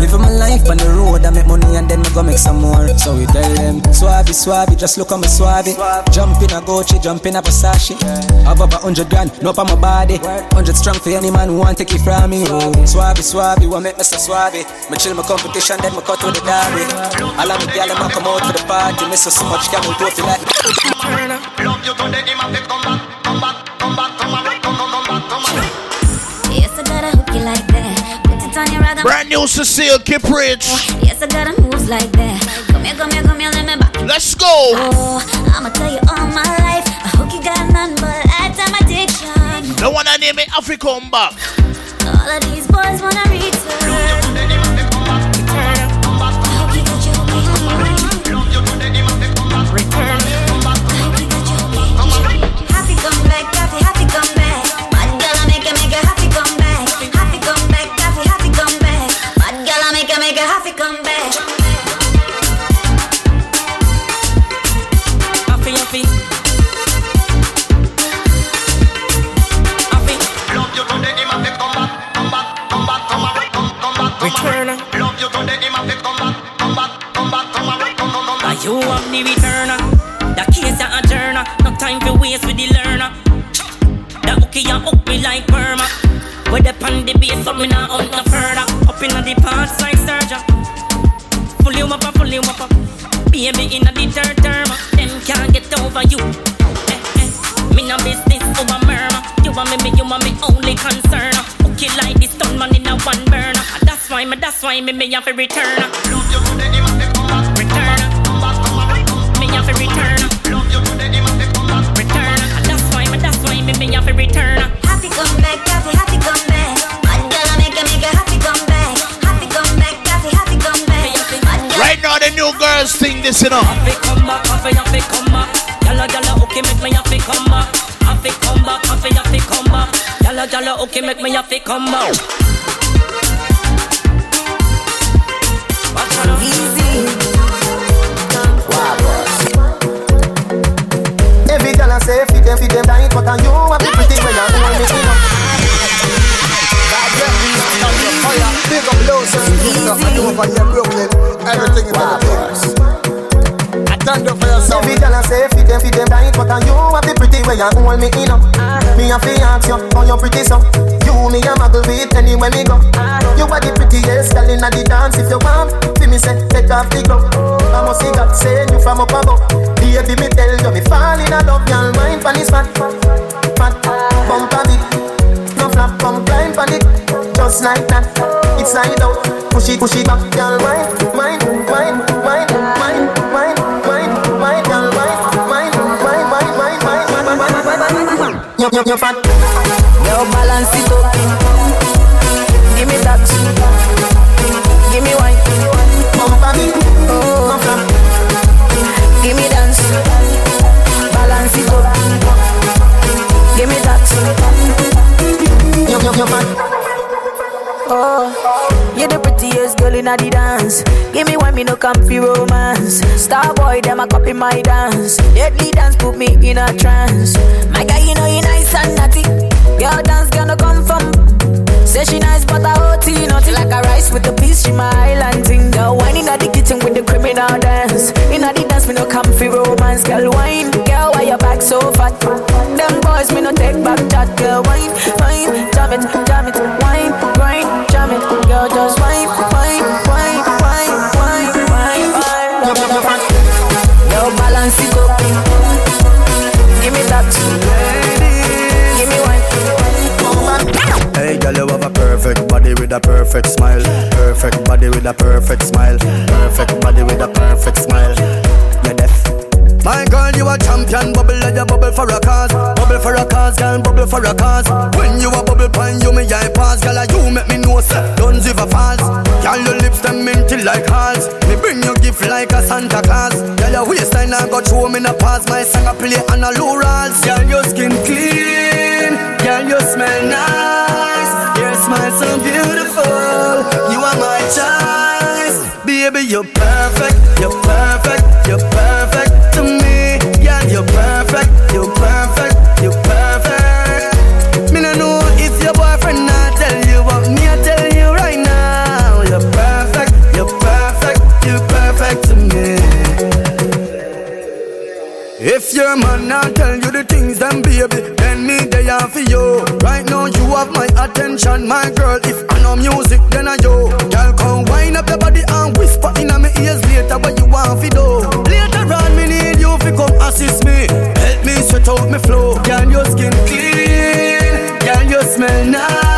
Living my life on the road, I make money and then I go make some more. So we tell them, Suave, suave, just look at me suave. Jump in a Gucci, jump in a Versace. Up a hundred grand, no for my body. Hundred strong for any man who want take it from me. Oh, suave, suave, what make me so suave? Me chill my competition, then me cut with the derby. All of me gyal them come out for the party. Me so so much camel toe feel like. Love you today, him have to come back, come back, come back, come back, come come come back, come back. Yes, I gotta hook you like that. Put it on your rag. Brand new Cecile Kiprich. Yes, I gotta move like that. Come here, come here, come here, let me back. Let's go. Oh, I'ma tell you all my life. I hook you got none but The one I name it Africa come back. All of these boys wanna return. Come come back, come back. Love you today, him have come back, come back, come back, come back, come come come Are back. you have the returner? The case a adjourner. No time for waste with the learner. The hooky a hook me like Burma. With the pan the base me not out no further. Up inna the parts like surgeon. Pull you up, a pull you up. Baby inna the third term. Them can't get over you. Eh, eh. Me no business over murmur. You want me, me, you want me only concern. Hooky like this stun man in a one burner. That's why me, that's why me, me have to return. Love you today, him have to come back, Return. come back, come back, Me have to return. Love you today, him have to come back. return. That's why, me, that's why me, me have to return. Happy come back, happy, happy come back. Bad girl, make her, make her happy come back. Happy come back, happy, happy come back. Right now, the new girls sing this, you know. Happy come back, happy, happy come back. Yalla, yalla, okay, make me happy come back. Happy come back, happy, happy come back. Yalla, yalla, okay, make me happy come back. Every girl I say fit them, fit them tight, but on you a pretty when I hold me clean up. Big up low, sir. I know over here, Brooklyn. Everything is everything. Stand up for yourself. Every girl I say fit them, fit them tight, but you have the pretty way you hold me in up. Ah. Me a fi ask you, how you pretty so? You me a muggle with anywhere me go. Ah. You are the prettiest girl inna the dance. If you want, fi me say take off the glove. I must see God send you from up above. Baby me tell you me fall in love, girl mind pon this fat, fat bump a bit. No flap, come climb pon it, just like that. It's side out, push it, push it back, girl mind, mind, mind, You, you, fat. Yo, balance it up. Give me that. Give me wine. A bit, Oh, give me dance. Balance it up. Give me that. you, you fat. Oh, the girl in the dance. Give me one, me no comfy romance. Star boy, them a copy my dance. Deadly dance put me in a trance. My guy, you know you nice and naughty. Your dance gonna come from. Say she nice, but I OT naughty like a rice with a piece. She my island thing. Girl, wine in the kitchen with the criminal dance. In the dance, me no comfy romance. Girl, wine, girl, why your back so fat? Them boys, me no take back chat. Girl, wine, wine, jam it, jam it, wine, grind, jam it. Girl, just wine, with a perfect smile. Perfect body with a perfect smile. Perfect body with a perfect smile. You're deaf. My girl, you a champion. Bubble like you bubble for a cause. Bubble for a cause, girl, bubble for a cause. When you a bubble pine, you me eye pass. Girl, you make me know. Don't river falls. Girl, your lips them minty like hearts. Me bring you gift like a Santa Claus. Girl, your waistline I got me in a pass. My song I play on a low. Girl, your skin clean. Girl, you smell nice. Smile so beautiful. You are my choice. Baby, you're perfect. You're perfect. You're perfect to me. Yeah, you're perfect. You're perfect. If your man not tell you the things, then baby, then me they are for you. Right now you have my attention, my girl. If I know music, then I yo. Girl, come wind up your body and whisper in my ears later what you want for do. Later on, me need you to come assist me, help me sweat out me flow. Girl, your skin clean, girl, you smell nice,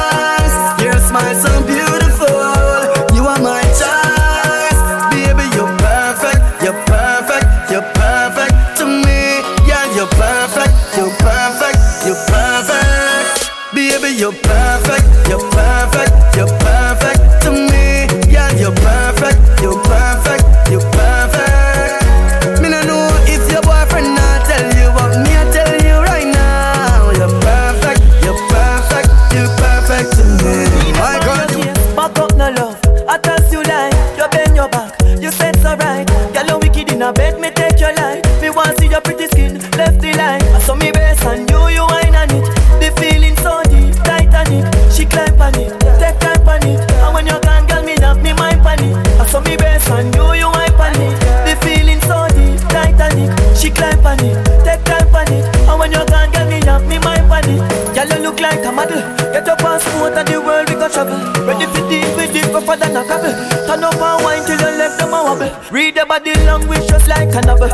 body language just like a novel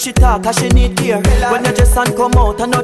she talk, cause she need gear. When you just and come out, I know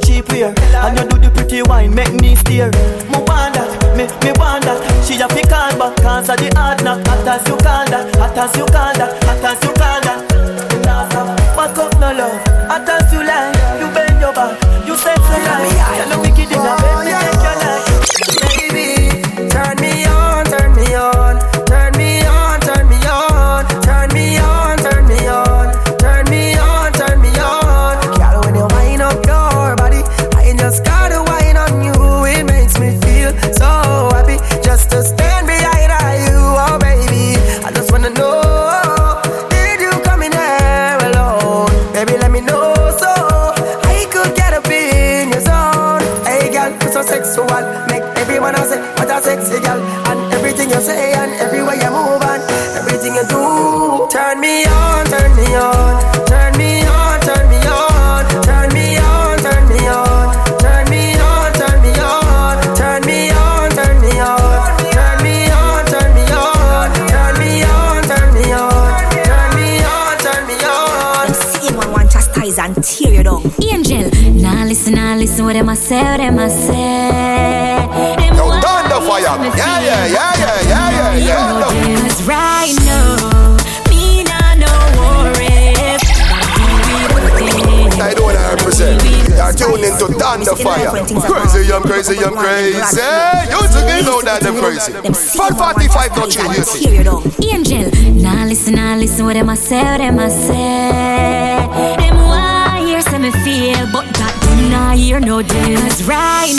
that I'm crazy. 445 not you Angel, now listen, nah listen what them I say, what them I say. Them why hear say me feel, but that them nah hear no deal. Cause right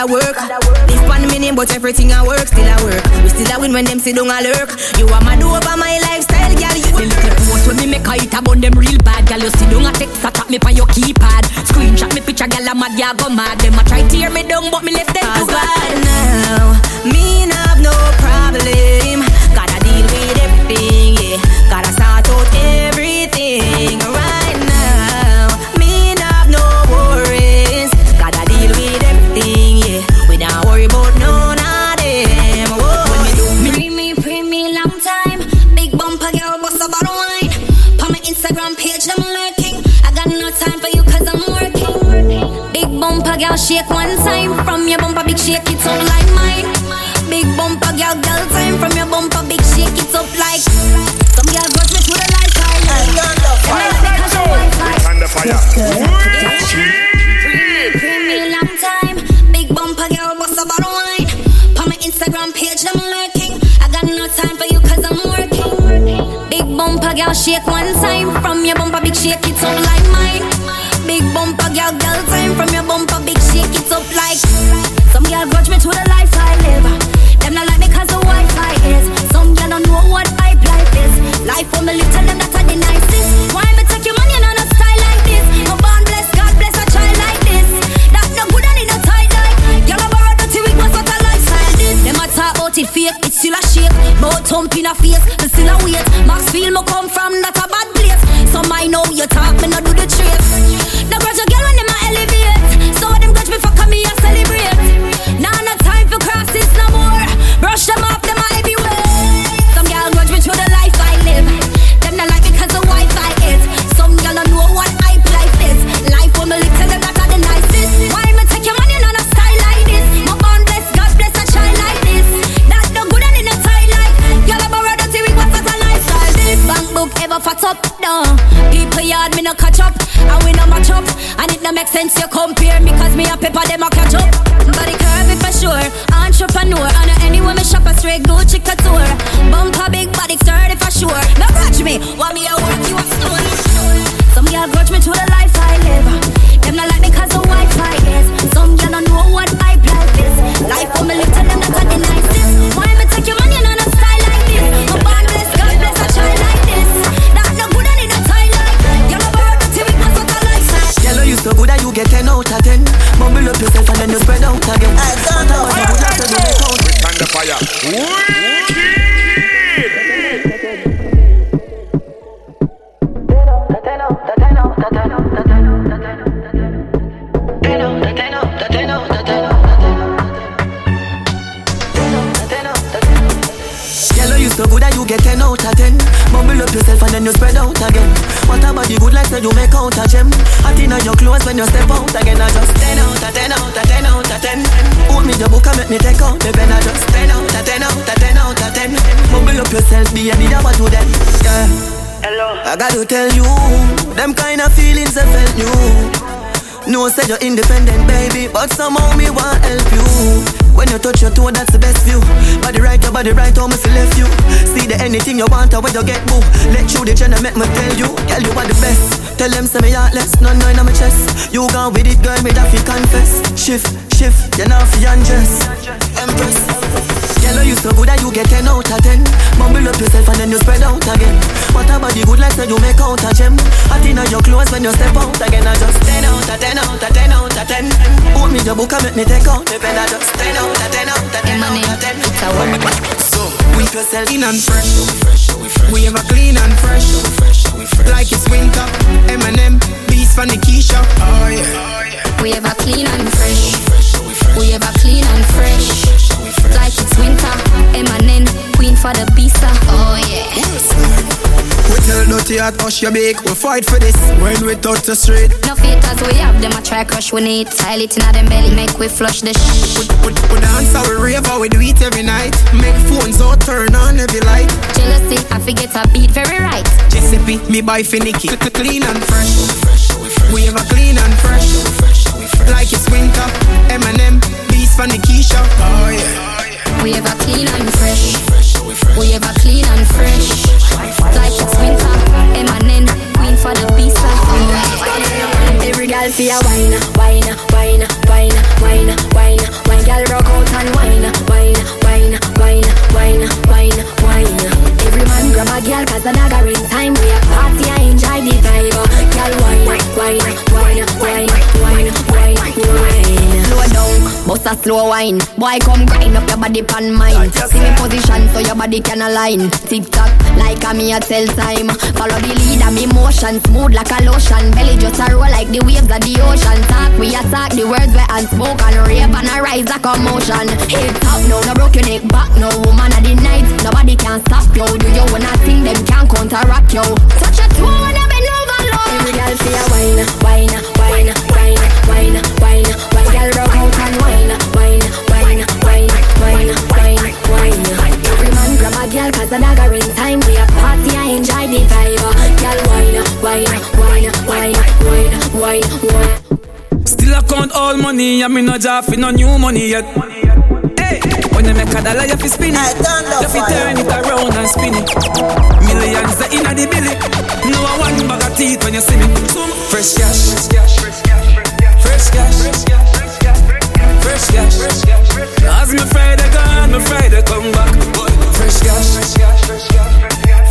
a work? This pan me name, but everything I work, still I work. We still a win when them sit down a lurk. You are mad over my lifestyle, girl. You The little post when me make a hit about them real bad Girl, you see down a text a tap me on your keypad Screenshot me picture, girl, I'm mad, yeah, go mad Them a try tear me down, but me left them too bad now. Bumper girl, shake one time From your bumper, big shake it up like mine. Big bumper girl, girl time From your bumper, big shake it up like. Some girl got me to the lifestyle Because of Wi-Fi Tando Fire. Pre me long time. Big bumper girl, bust a bottle wine. On my Instagram page, I'm lurking. I got no time for you cause I'm working. Big bumper girl, shake one time From your bumper, big shake it up like mine. Big bumper girl, girl time From your bumper, big shake it up like Some girl grudge me to the life I live. Them not like me cause the Wi-Fi is. Some girl don't know what hype life is. Life for me little them that are the nicest. Why me take your money and a style like this? No born bless, God bless a child like this. That no good and it no tight like Girl I borrow dirty wig, what's what a lifestyle this. Them a talk out it fake, it still a shake Bout thump in a face, me still a wait. Maxfield me come sense you compare me Cause me a pepper them a when you step out again I just 10 out of 10 out of 10 out of 10 Hold me the book and make me take out the pen I just 10 out of 10 out of 10 out of 10 Mumble up yourself, be a need what you then Yeah Hello. I gotta tell you, them kind of feelings I felt new. No, said you're independent, baby, but somehow me want help you. When you touch your toe, that's the best view. Body right, your body right, how me feel left you. See the anything you want, or where you get boo. Let you the channel, make me tell you, girl, you are the best. Tell them, say me heartless, no, no, in my chest. You gone with it, girl, me that fi confess. Shift, shift, you know fi undress. Empress. Yellow you so good that you get 10 out of 10 Mumble up yourself and then you spread out again What about the good like so you make out a gem Hot in your clothes when you step out again I just 10 out of 10 out of 10 out of 10 Hold me your book and make me take out the pen I just 10 out of 10 out of 10 out of 10 So, whip yourself in and fresh We have a clean and fresh Like it's winter Eminem, beast for Nikisha. Oh yeah. We ever clean and fresh. We ever clean and fresh. Like it's winter. Eminem, queen for the pizza. Oh yeah. We tell dirty at hush your bake. We fight for this when we touch the street. No filters we have them a try crush we need. Tile it in them belly, make we flush the shit. We, we, we dance we rave we do it every night. Make phones out turn on every light. Jealousy, I forget a beat very right. Giuseppe, me buy finicky. Clean and fresh. We have a clean and fresh. Like it's winter. Eminem, beast for Nikisha. Oh yeah. We a clean and fresh. We a clean and fresh. Like it's winter. Eminem, queen for the pizza. Every girl feel a wine, wine, wine, wine, wine, wine, wine. Girl rock out and wine, wine, wine, wine, wine, wine, wine. Every man grab a girl 'cause the nagger in time. We a party, I enjoy the vibe. Oh, girl wine, wine, wine, wine, wine, wine, wine. Slow down, bust a slow wine. Boy, come grind up your body pan mine. See me position so your body can align. Tick tock, like a me a tell time. Follow the lead of me motion, smooth like a lotion. Belly just a roll like the waves of the ocean. Talk, we attack the words we unspoken. Rave and a rise a motion. Hip top, no, no broke your neck back, no woman of the night. Nobody can stop you. Do you wanna sing? Them can't counteract you. Touch a toe and I bend over low. Every girl feel a wine, wine, wine, wine, wine, wine, wine. Girl rock out and wine, wine, wine, wine, wine, wine, wine. Every man grab a girl 'cause the dagger in time. We a party, I enjoy the vibe. Girl wine, wine, wine, wine, wine, wine, wine. Still I count all money, and me no job for no new money yet. Hey, when you make a dollar, you fi spin it. You fi turn it around and spin it. Millions the inna the billy. No one bag of teeth when you see me. Fresh cash, fresh cash, fresh cash. Fresh cash. As me Friday gone, me Friday come back. Fresh cash,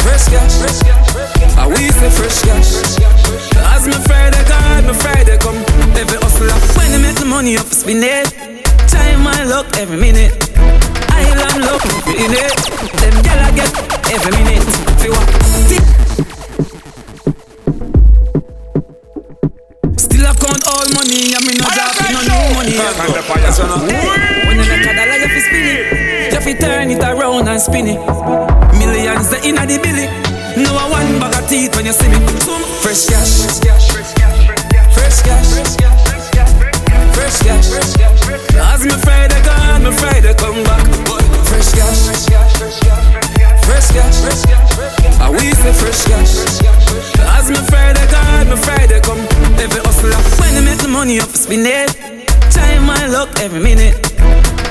fresh cash. I we say fresh cash. As me Friday gone, me Friday come. Every hustler when they make the money up, spin it. Time my luck every minute. Island luck in it. Them gyal I get every minute. Feel what? Tick. Still I count all money, and me no job no new money. Hey, when you make a dollar, you fi spin it. You fi turn it around and spin it. Millions the inna the billy. No one bag of teeth when you see me. Fresh cash, fresh cash, fresh cash, fresh cash, fresh cash, fresh cash. As me Friday gone, me Friday come back. Fresh cash, fresh cash. Fresh cash, fresh cash, fresh. I we say fresh cash. As me Friday gone, me Friday come. Every hustler when they make the money up, spin it. Time my luck every minute.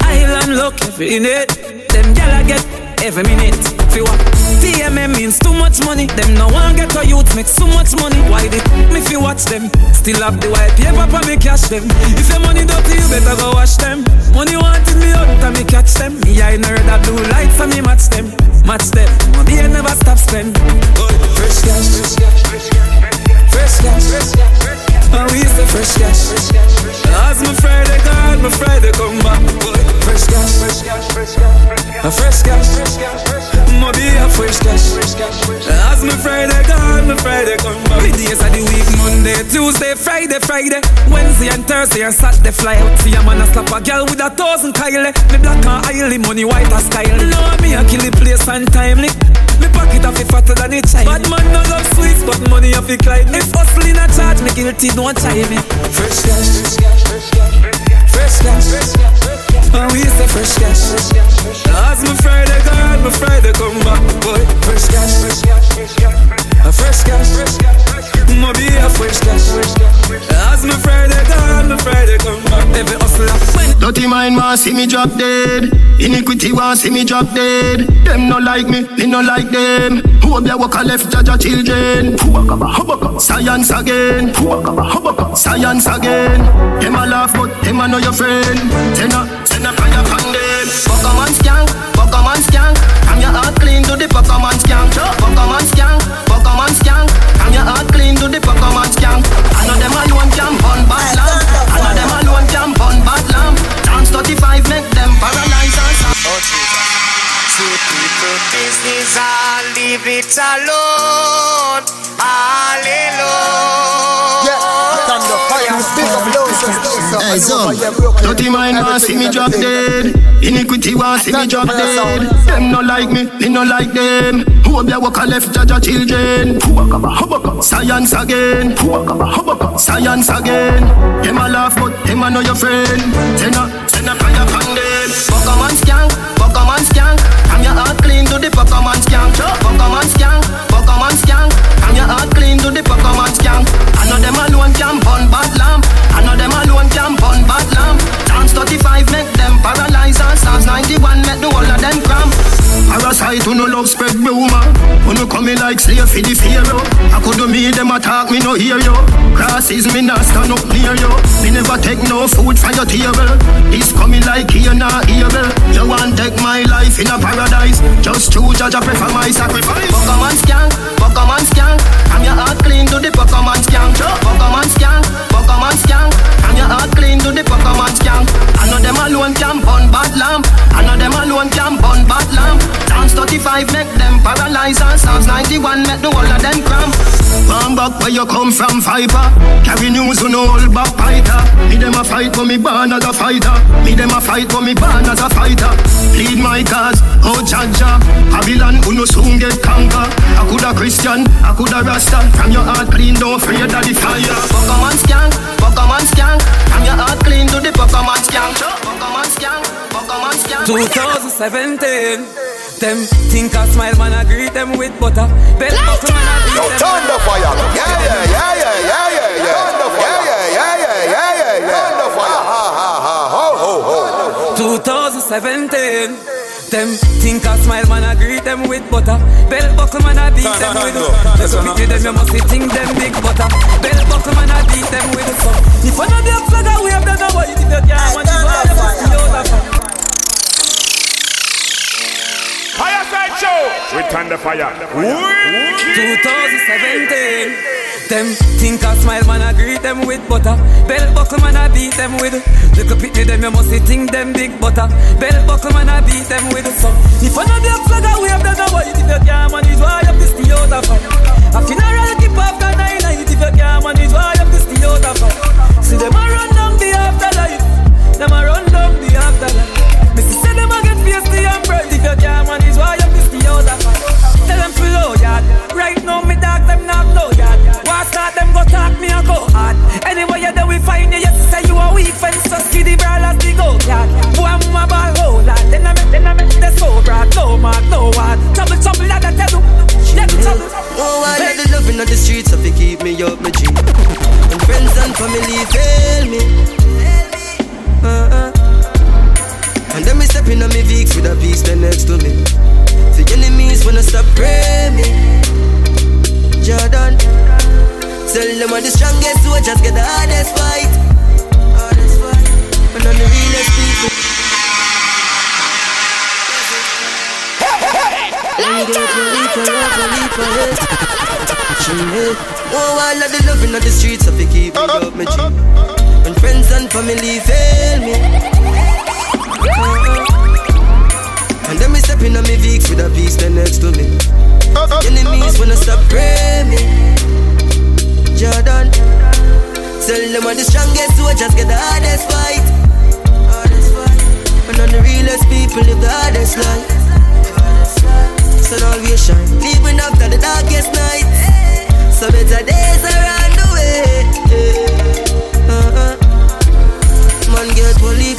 Island luck every minute. Them gyal I get every minute. Feel what? TMM means too much money. Them no one get a youth make so much money. Why they me fi watch them? Still have the white paper for me cash them. If your money dirty, you better go wash them. Money wanted me out and me catch them. Me I know that blue lights and me match them. Match them. Money I never stop spend. Fresh cash, fresh cash, and we say fresh cash. As my Friday gone, my Friday come back. Fresh cash, a fresh cash. Maybe a fresh cash. As my Friday gone, my Friday come back. Me days of the week, Monday, Tuesday, Friday, Friday, Wednesday and Thursday and Saturday fly out. See a man a slap a girl with a thousand Kyle. Me black and highly money white as Kyle. Now me a kill the place untimely. Me pocket a fi fatter than a child. Bad man no love sweets, but money a fi Clyde. If hustling a charge, me guilty, don't try me. Fresh cash, fresh cash. And we say fresh cash. As my Friday gone, my Friday come back, boy. Fresh cash, a fresh cash. Maybe a fresh cash. As my Friday gone, my Friday come back. Every hustler Dirty mind want see me drop dead. Iniquity want see me drop dead. Them no like me, me no like them. Who up there walk left judge a children? Science again. Science again. Them a laugh but them a know your friend. Send a send a fire on them. Pokemon skank, Pokemon skank. Come your heart clean to the. Pokemon skank, leave it alone. Hallelujah. Hey, so, dirty mind want see me drop dead. Iniquity want see me drop dead. Them no like me, me no like them. Who be walk a left judge a children? Science again. Science again. Them a laugh, but them a know your friend. Send a, send a prayer from them. Pokemon skank, Pokemon skank. Clean to the Pokemon skank. Pokemon skank, Pokemon skank. I'm your heart clean to the Pokemon skank. I know them alone can burn bad lamp. I know them alone can burn bad lamp. Dance 35 make them paralyze and Psalms 91 make the whole of them cramp. Parasite who no love spread rumor. Who no coming like slave for the pharaoh. I could do me them attack me no hear you. Crosses me not stand up near you. Me never take no food from your table. This coming like here not evil. You want take my life in a paradise. Just choose judge I prefer my sacrifice. Pokemon skank, Pokemon skank. I'm your heart clean to the Pokemon skank. Pokemon skank, Pokemon skank. I'm your heart clean to the Pokemon skank. I know them alone can burn bad lamp. I know them alone can burn bad lamp. Dance 35 make them paralyze and Psalms 91 make the whole of them cramp. Come back where you come from, Viper. Carry news on all back fighter. Me them a fight for me born as a fighter. Me them a fight for me born as a fighter. Plead my cause, oh Jaja. Babylon who no soon get conquer. I coulda Christian, I coulda Rasta. From your heart clean, don't fear of the fire. Pokemon skank, Pokemon skank. From your heart clean to the Pokemon skank. Pokemon skank, Pokemon skank. 2017. Them think I smile, man, I greet them with butter. Bell buckle, man, I greet Yo, them turn the fire. Yeah, yeah, yeah, yeah, yeah, yeah, yeah. Turn the fire. Yeah, yeah, yeah, yeah, yeah, yeah. Turn the fire. Ha, ha, ha, ho, ho, ho. 2017. Them think I smile, man, I greet them with butter. Bell buckle, man, I beat them with Just to pity them, you must see think them big butter. Bell buckle, man, I beat them with some. If I know be a flag, I wave them, I want you to be a car, man, you are the fire. Fireside Show with Tando Fire. 2017. Them think I smile, man, I greet them with butter. Bell buckle, man, I beat them with. Look up pity them, you must think them big butter. Bell buckle, man, I beat them with. So, if I know the flag, I wave them, I want you to be a man, is why up this the other fire. A funeral keep off the nine, if you care, man, is why up this the other fire. See them a run down the afterlife. Them a run down the afterlife. Missy say them a get feisty and bright. If you care, man, is why up this the other fire. Tell them to low yard. Right now, me dog them not low yard. Why start them go talk me and go hard. Anyway, you there we find you. You say you a weak fence, so see the brawlers the go yard. Boy, I'm a ball hold lad. Then I make, then I make the so broad, no mark, no hard. Trouble, trouble, lad, I tell you. Yeah, trouble. Oh, I love the loving of the streets, if you keep me up, my G. When friends and family fail me. Uh-uh. And then me stepping on me Vicks with a piece stand next to me. The enemies wanna stop praying me. Jordan, tell them I'm the strongest soldiers get the hardest fight. Hardest fight. And I'm the realest people. Oh, I love the loving of the streets, so they keep me up, my G. When friends and family fail me. And then me stepping on me Vicks with a piece stand next to me. Enemies wanna stop praying me. Jordan, tell them I'm the strongest just get the hardest fight. And I'm the realest people live the hardest life. So now we shine, even after the darkest night. So better days are on the way.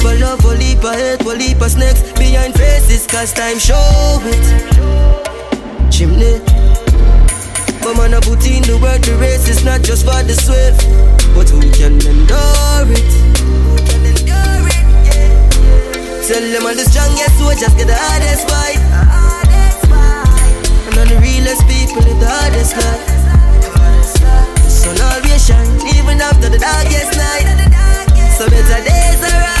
Of love, one leap of hate, one leap of snakes behind faces, cause time show it. Chimney. But man, I put in the work, the race is not just for the swift, but who can endure it? Who can endure it? Yeah. Tell them I'm the strongest soldiers get the hardest fight. And I'm the realest people live the hardest life. So now we shine, even after the darkest night. So better days are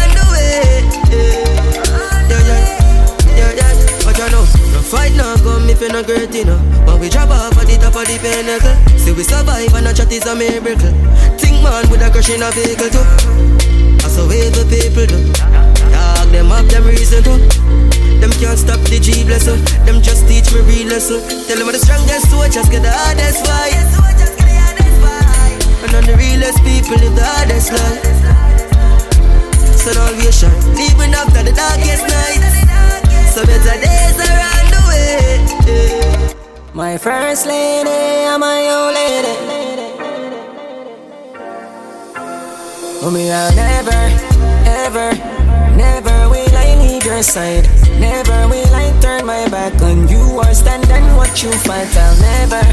fight no come if you're not great enough. When we drop off at the top of the pinnacle, see we survive and a chat is a miracle. Think man with a crash in a vehicle too. That's the way the people do. Dog them up them reason too. Them can't stop the G blessing. Them just teach me real lesson. Tell them I'm the strongest soldiers get the hardest fight. And I'm the realest people live the this life. Salvation, even after the darkest night. So better days are on. My first lady, I'm my old lady. Oh, me, I'll never, ever, never will I leave your side. Never will I turn my back on you or stand and watch you fight. I'll never,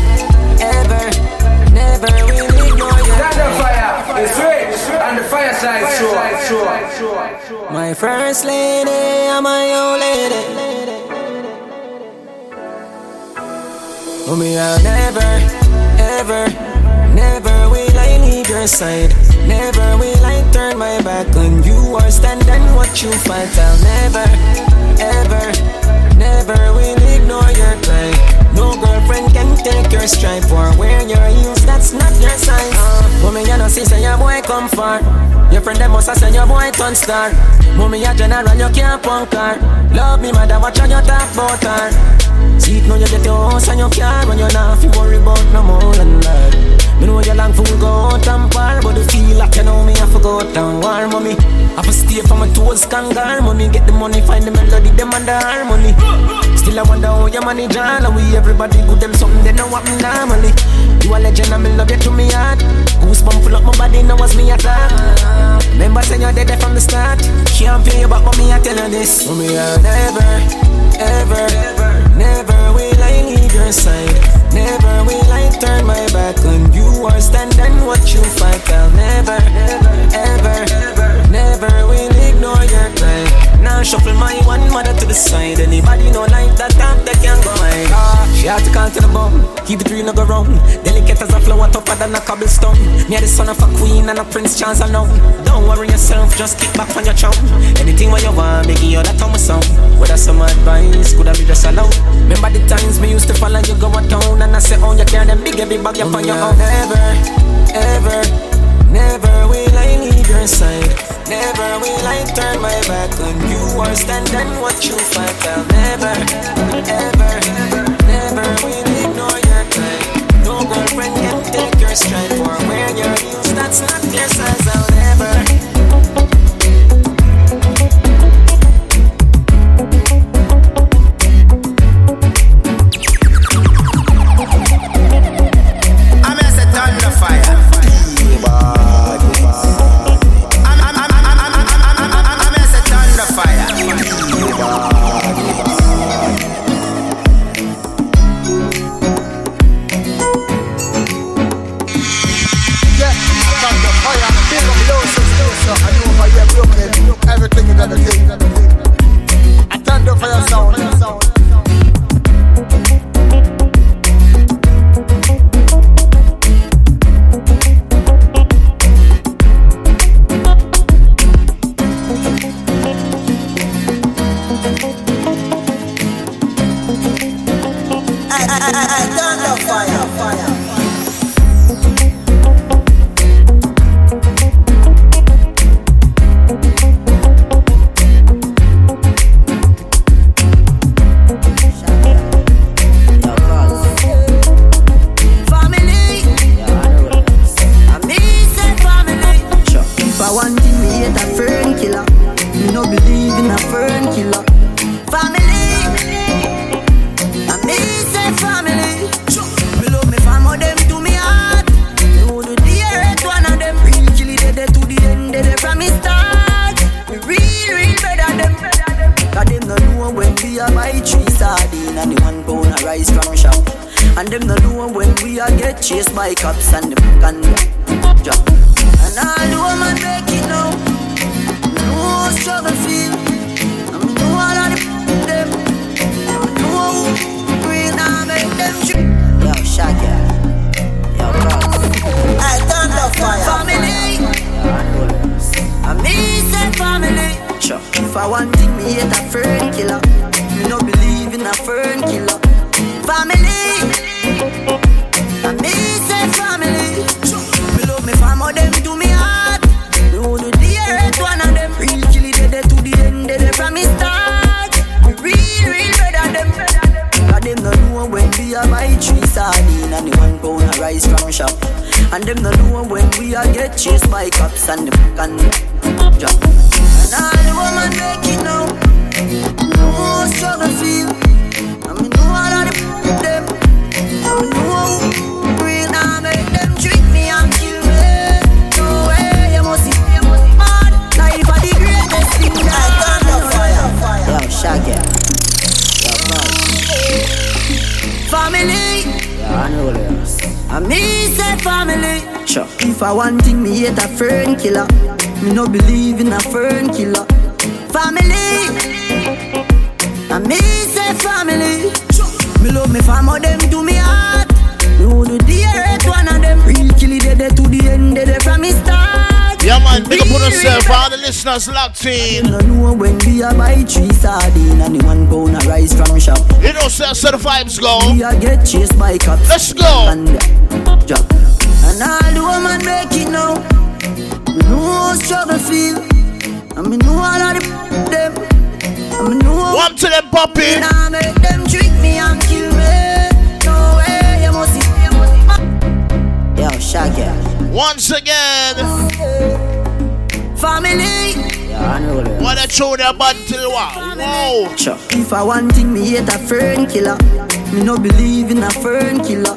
ever, never will ignore your Stand the fire, it's rich, and the Fireside Show. My first lady, I'm my old lady. Me, I'll never, ever, never will I leave your side. Never will I turn my back on you or stand and watch you fight. I'll never, ever, never will ignore your cry. No girlfriend can take your stripe or wear your heels, that's not your size. Uh, mommy, you know, see, say your boy come far. Your friend them must said your boy turn star. Mommy, a general, you can't punk her. Love me, mother, watch how you talk about her. See it now, you get your house and your car when you're not fi worry about no more than that. Me know you long fool go out and par But the feel like you know me go out and war mommy Have to stay for my toes kangar money Get the money, find the melody, them and the harmony Still I wonder how you manage all And we everybody good them something they know what me normally. You a legend and me love you to me heart. Goosebump full up my body now was me attack Remember saying you're dead from the start. Can't pay you back but me I tell you this. For me I'll never, ever, never will I leave your side. Never will I turn my back on you or stand and watch you fight. I'll never, ever, ever, never will Now shuffle my one mother to the side. Anybody know like that top that can go hide. Ah, she had to count to the bone. Keep it real, no go wrong. Delicate as a flower, tougher than a cobblestone. Me the son of a queen and a prince, chance alone. Don't worry yourself, just kick back on your chum. Anything what you want, make you that my song. Whether some advice, could I be just alone? Remember the times me used to follow you go a town and I say, oh, you carry them big heavy bag up on your own. Never, ever, never will your side. Never will I turn my back on you or stand and watch you fight. I'll never, ever, never will ignore your time. No girlfriend can take your stride or wear your heels. That's not your size. I'll never. Listeners locked in. You know when we are buy three sardine and the one pound a rice from shop. You know, sir, so the vibes go. We are get chased by cops. Let's go. And drop. And all the woman make it now. Me know how struggle feel. And me know all of the them. And me know. One to them popping. Now make them trick me and kill me. No way, you must see. Yo, Shaggy. Once again. Oh, Family. Yeah. What a their bad till what? Sure. If I want thing, me hate a fern killer. Me no believe in a fern killer.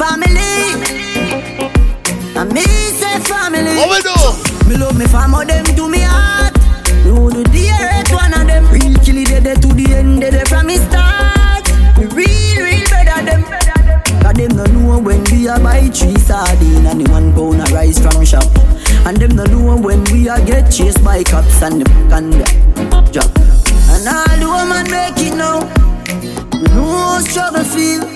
Family. And me say family. What we do? Me love me family, them to me heart. Would do the earth one of them. Real kill it dead to the end, dead from me start. Me real, real better them. Cause them no know when we are buy three sardine and the one pound a rice from shop. And them no know when we are get chased by cops and the and the drop. And all the woman make it now. Me know struggle feel.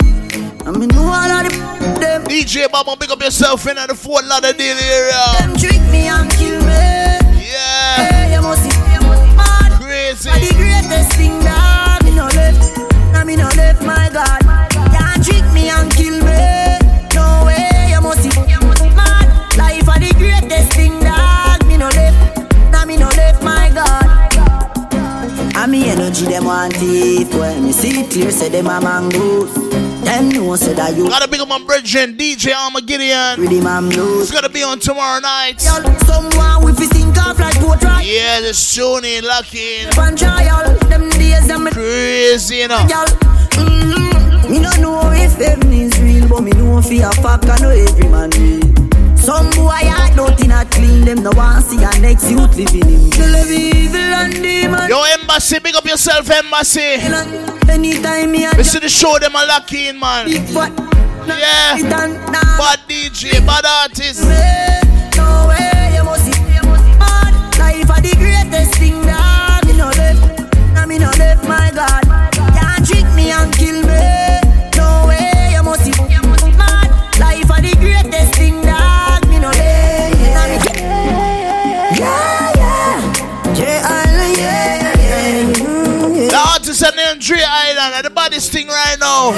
And me know all of the them. DJ Baba, pick up yourself in at the Fort Lauderdale area. Them trick me and kill me. Yeah. Hey, you must see. Mad. Crazy. But the greatest thing that me no left. Me no left, my me energy them want it When me see it clear say them a mangoes Them know say that you Gotta pick up my bridge and DJ Armageddon. Really man blues It's gonna be on tomorrow night. Someone with his think off like portrait Yeah, the Sony locking. Fan trial Them days them Crazy, you know. Y'all mm-hmm. Me no know if heaven is real But me know for a fact I know every man real some boy I don't think I clean them No one see a next youth living in They live evil and demon Yo, Embassy, big up yourself, Embassy. Anytime me We see the show them a lock in, man. Big fat Yeah. Bad DJ, bad artist. No way, you must see Mad Life are the greatest thing that Me no left Nah, me no left, my God And the baddest thing right now.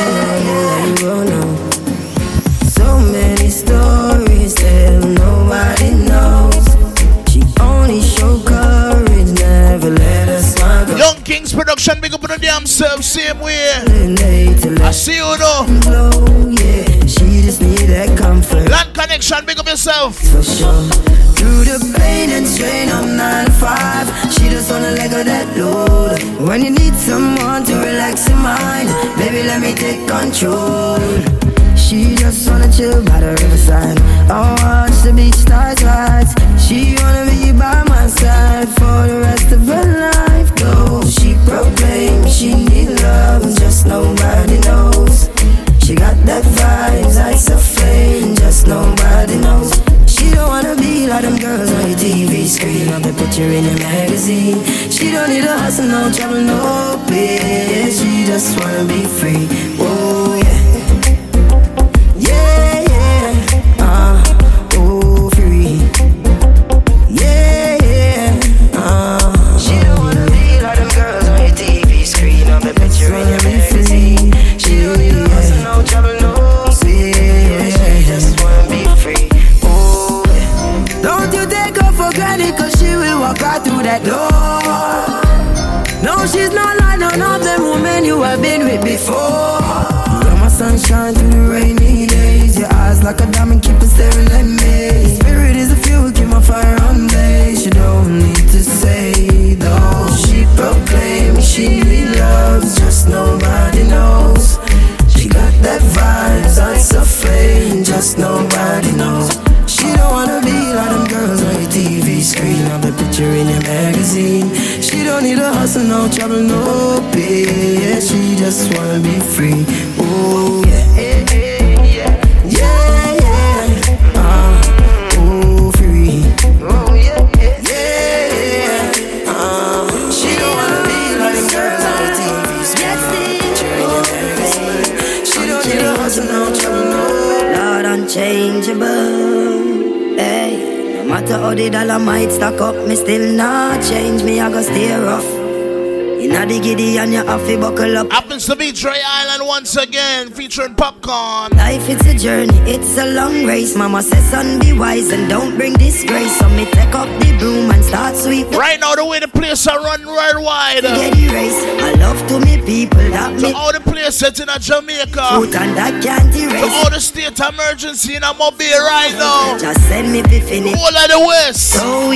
So many stories that nobody knows. She only show courage, never let us smile. Young Kings production, big up on the damn self, same way. I see you though. Blow, yeah. She just need that comfort. Land connection, big up yourself. For sure. Through the pain and strain, I'm 9 to 5. She just wanna let go that load. When you need someone to relax your mind, baby, let me take control. She just wanna chill by the riverside. I watch the beach stars rise. She wanna be by my side for the rest of her life. Though she proclaims she need love, just nobody knows. She got that vibes, that's a flame, just nobody knows. Don't wanna be like them girls on your TV screen or the picture in your magazine. She don't need a hustle, no trouble, no pay. She just wanna be free. Yeah. Yeah, The giddy and you have to buckle up. Happens to be Trey Island once again, featuring popcorn. Life it's a journey, it's a long race. Mama says, son, be wise and don't bring disgrace. So me take up the broom and start sweep. Right now, the way the place are run worldwide. Get erased. I love to me people that To me all the places in a Jamaica. foot and that can't To erase. all the state emergency in a mobile right now. Just send me to finish. All of the west. So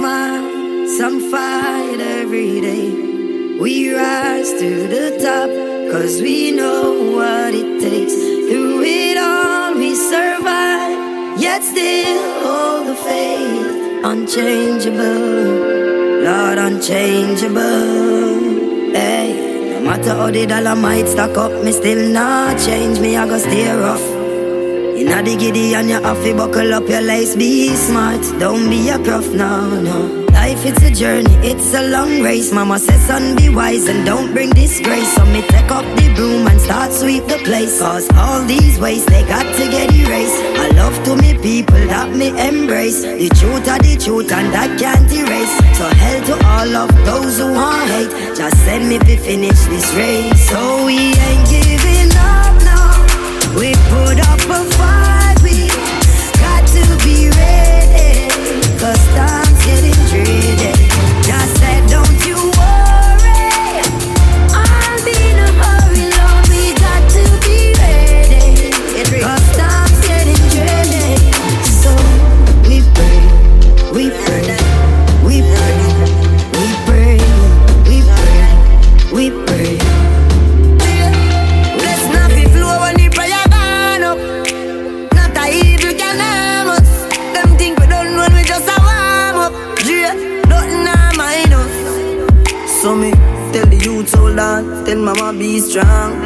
smile, some fight every day. We rise to the top, cause we know what it takes. Through it all, we survive. Yet still hold the faith. Unchangeable, Lord, unchangeable. Hey, no matter how the dollar might stack up, me still not change. Me, I go stay rough. Inna the giddy and you have to buckle up your lace. Be smart, don't be a prof, no, no. Life it's a journey, it's a long race. Mama says, son, be wise and don't bring disgrace. So me take up the broom and start sweep the place. Cause all these ways they got to get erased. I love to me people that me embrace. The truth are the truth and that can't erase. So hell to all of those who want hate. Just send me to finish this race. So we ain't giving now. Put up a fight, we strong.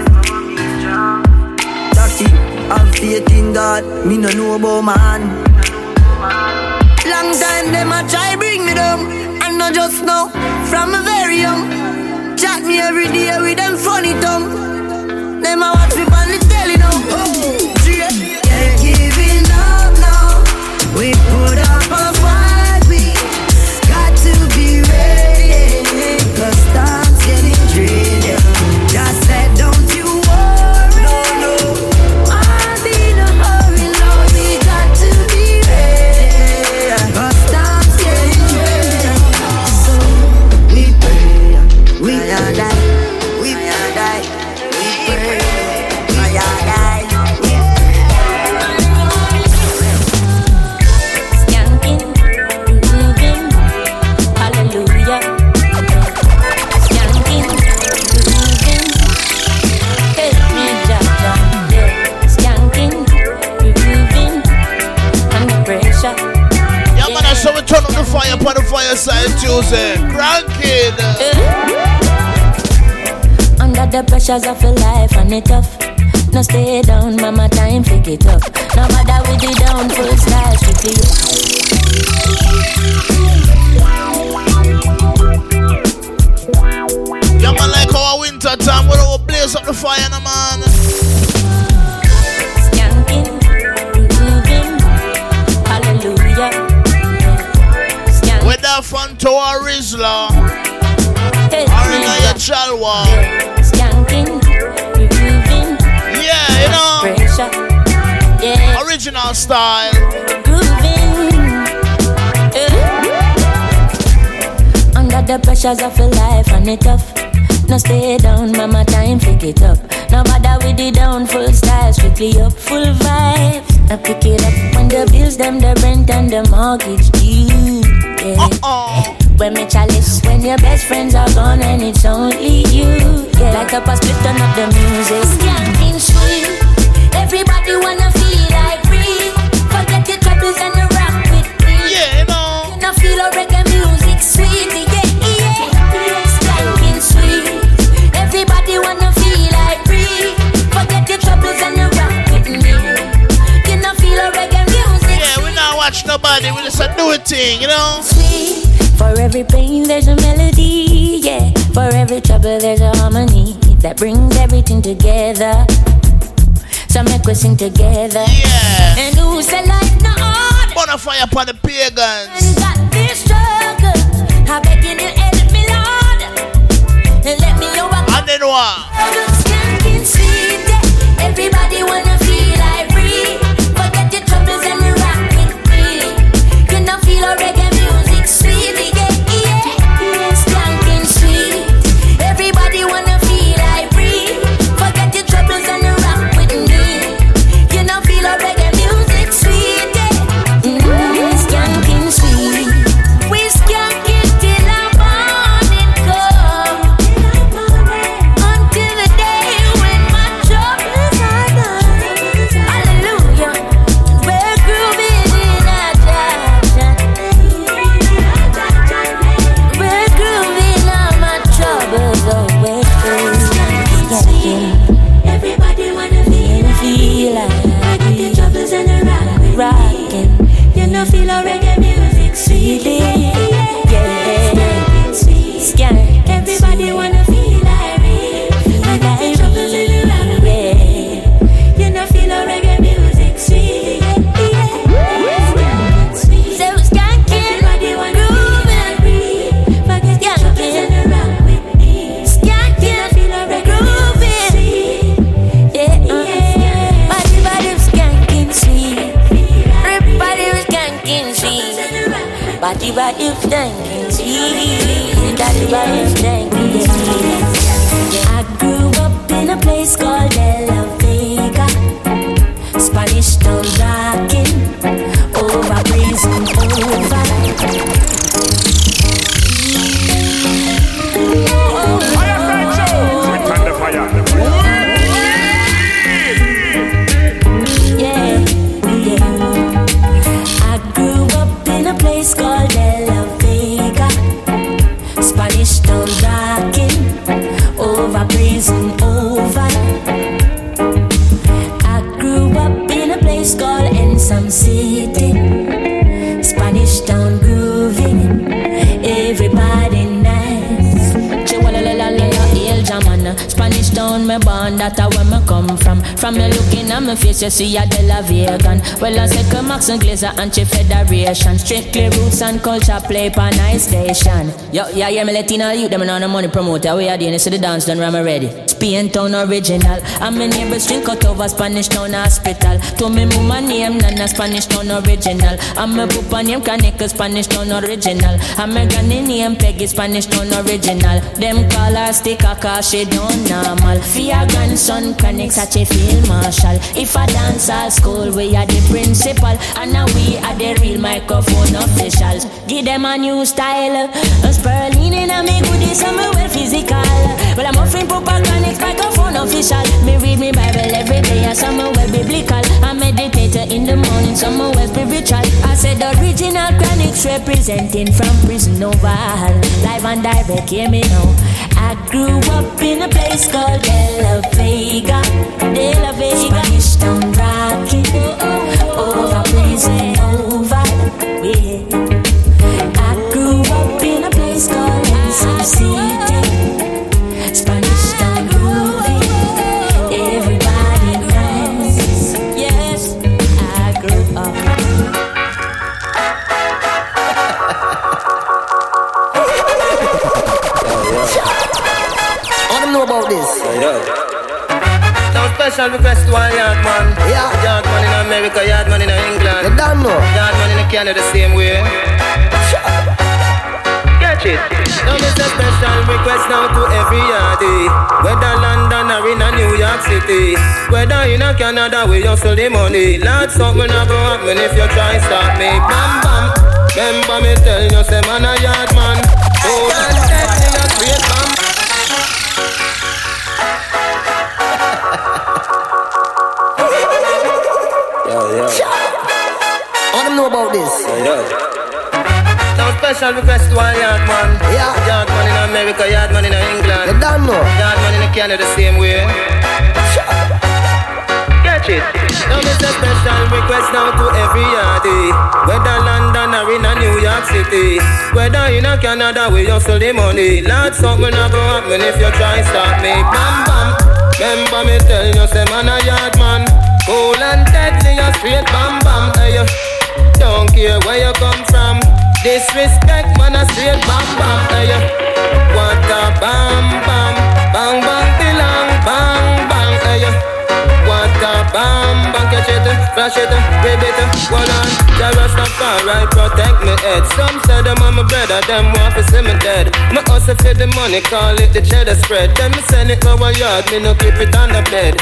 Taki, have faith in God, me no know about man. Long time them a try bring me down, and not just now. From a very young, chat me every day with them funny tongue. Them a watch me mortgage due. Yeah. Uh-uh. When me chalice, when your best friends are gone and it's only you. Yeah. Like a split, thing, you know. Sweet. For every pain, there's a melody, yeah. For every trouble, there's a harmony that brings everything together. So make we sing together. Yeah. And who say life not hard? Bonfire upon the pagans. And got this struggle. I beg you to help me, Lord. And let me then body body skanking sweet, body body skanking sweet. I grew up in a place called De La Vega, Spanish town rocking, over prison over. Me born, that's where me come from. From me looking at my face, you see a De La Vegan. Well, I say Max and Glazer and Chief Federation. Strictly roots and culture play pan nice station. Yo, yeah, yeah, me Latino youth, them on the money promoter. We are doing this to the dance done, I'm ready. Spain town original. I'm a neighbor's drink cut over Spanish town hospital. To me, mama name, Nana Spanish town original. I'm a papa name, Kanika Spanish town original. I'm a granny name, Peggy Spanish town original. Them call her sticker cause she don't normal. Your grandson, Chronic such a field marshal. If I dance at school, we are the principal. And now we are the real microphone officials. Give them a new style. A spurling in a me goodies, I'm well physical. Well, I'm offering Chronic microphone official. Me read me Bible every day, and some well biblical. I meditate in the morning, some well spiritual. I said original Chronics representing from prison oval. Live and direct, hear me now. I grew up in a place called De La Vega, De La Vega. Spanish town rocking, over prison over. Yeah. I grew up in a place called Ensom City, know about this? Now special request to one yard man. Yeah. Yard man in America, yard man in England. You don't know. Yard man in Canada the same way. Catch it. Now this a special request now to every York City. Whether in a Canada, we hustle the money. Lord, something not go happen if you try stop me. Bam bam. Remember me tell you, say man a yard man. This. Yo, yo. Now special request to all yard man. Yeah. Yard man in America, yard man in England. You don't know. Yard man in Canada the same way. Catch it. Now this a special request now to every yardie. Whether London or in a New York City. Whether in a Canada we hustle the money. Lord, something a go happen if you try stop me. Bam bam. Remember me tell you, say man a yard man. Cool and deadly, a straight bam bam. Don't care where you come from. Disrespect, man, a straight bam bam. Hey, what a bam bam, bang bang tilang, bang bang. Hey, what a bam bang, catch it, flash it, baby it, hold on. The Rastafari protect me head. Some say them I'm a brother, them want to see me dead. Me hustle for the money, call it the cheddar spread. Then me send it to a yard, me no keep it on the bed.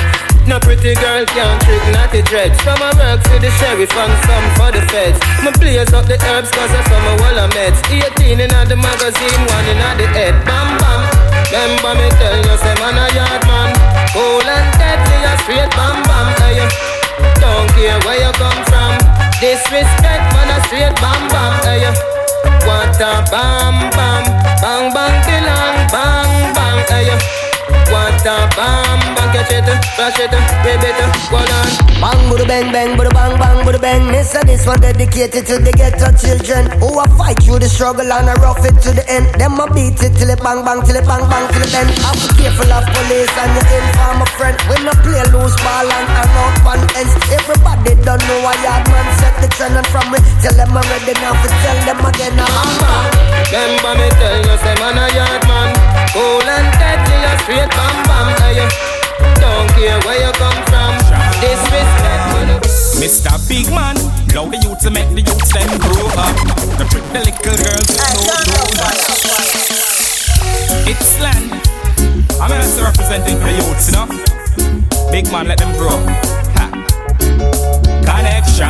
No pretty girl can't trick naughty dreads Some a work for the sheriff and some for the feds. My blaze up the herbs cause I some a wall of meds. 18 in the magazine, one in the head. Bam bam. Remember me tell you say man a yard man. Cool and deadly a straight. Bam bam. Hey, Don't care where you come from. Disrespect man a straight. Bam bam. Hey, What a bam bam. Bang bang bang bang. Hey, what a bam bang, catch it, flash it, baby it, hold on. Bang, budu bang, bang, budu bang, bang, budu bang. This and this one dedicated to the ghetto children who a fight through the struggle and a rough it to the end. Them a beat it till it bang, bang, till it bang, bang, till it bend. To careful of police and your informer friend. We no play loose ball and hang out on ends. Everybody don't know why yard man set the trend and from me tell them I'm ready now to tell them again. I'm bang. Remember me tell you, say man a yard man. Cool and deadly, a straight bam bam, hey. Don't care where you come from. Disrespect, man. Mr. Big Man, allow the youth to make the youths them grow up. No trick the little girls with no donuts. It's land. I'm also representing for the youths, you know. Big man, let them grow. Ha. Connection.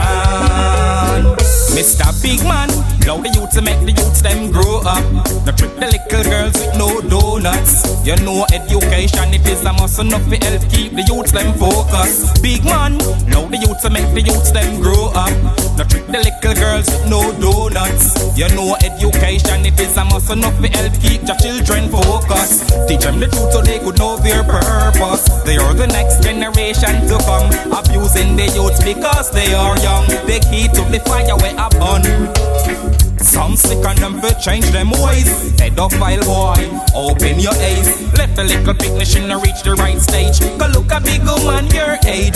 Mr. Big Man, allow the youth to make the youths them grow up. No trick the little girls with no donuts. You know education, it is a must enough to help keep the youths them focused. Big man, allow the youth to make the youths them grow up. No trick the little girls with no donuts. You know education, it is a must enough to help keep your children focused. Teach them the truth so they could know their purpose. They are the next generation to come. Abusing the youth because they are young. They key to the fire where I burn. Some sick on them for change them ways. Pedophile boy, open your eyes. Let the little picnic reach the right stage. Go look a big old man your age.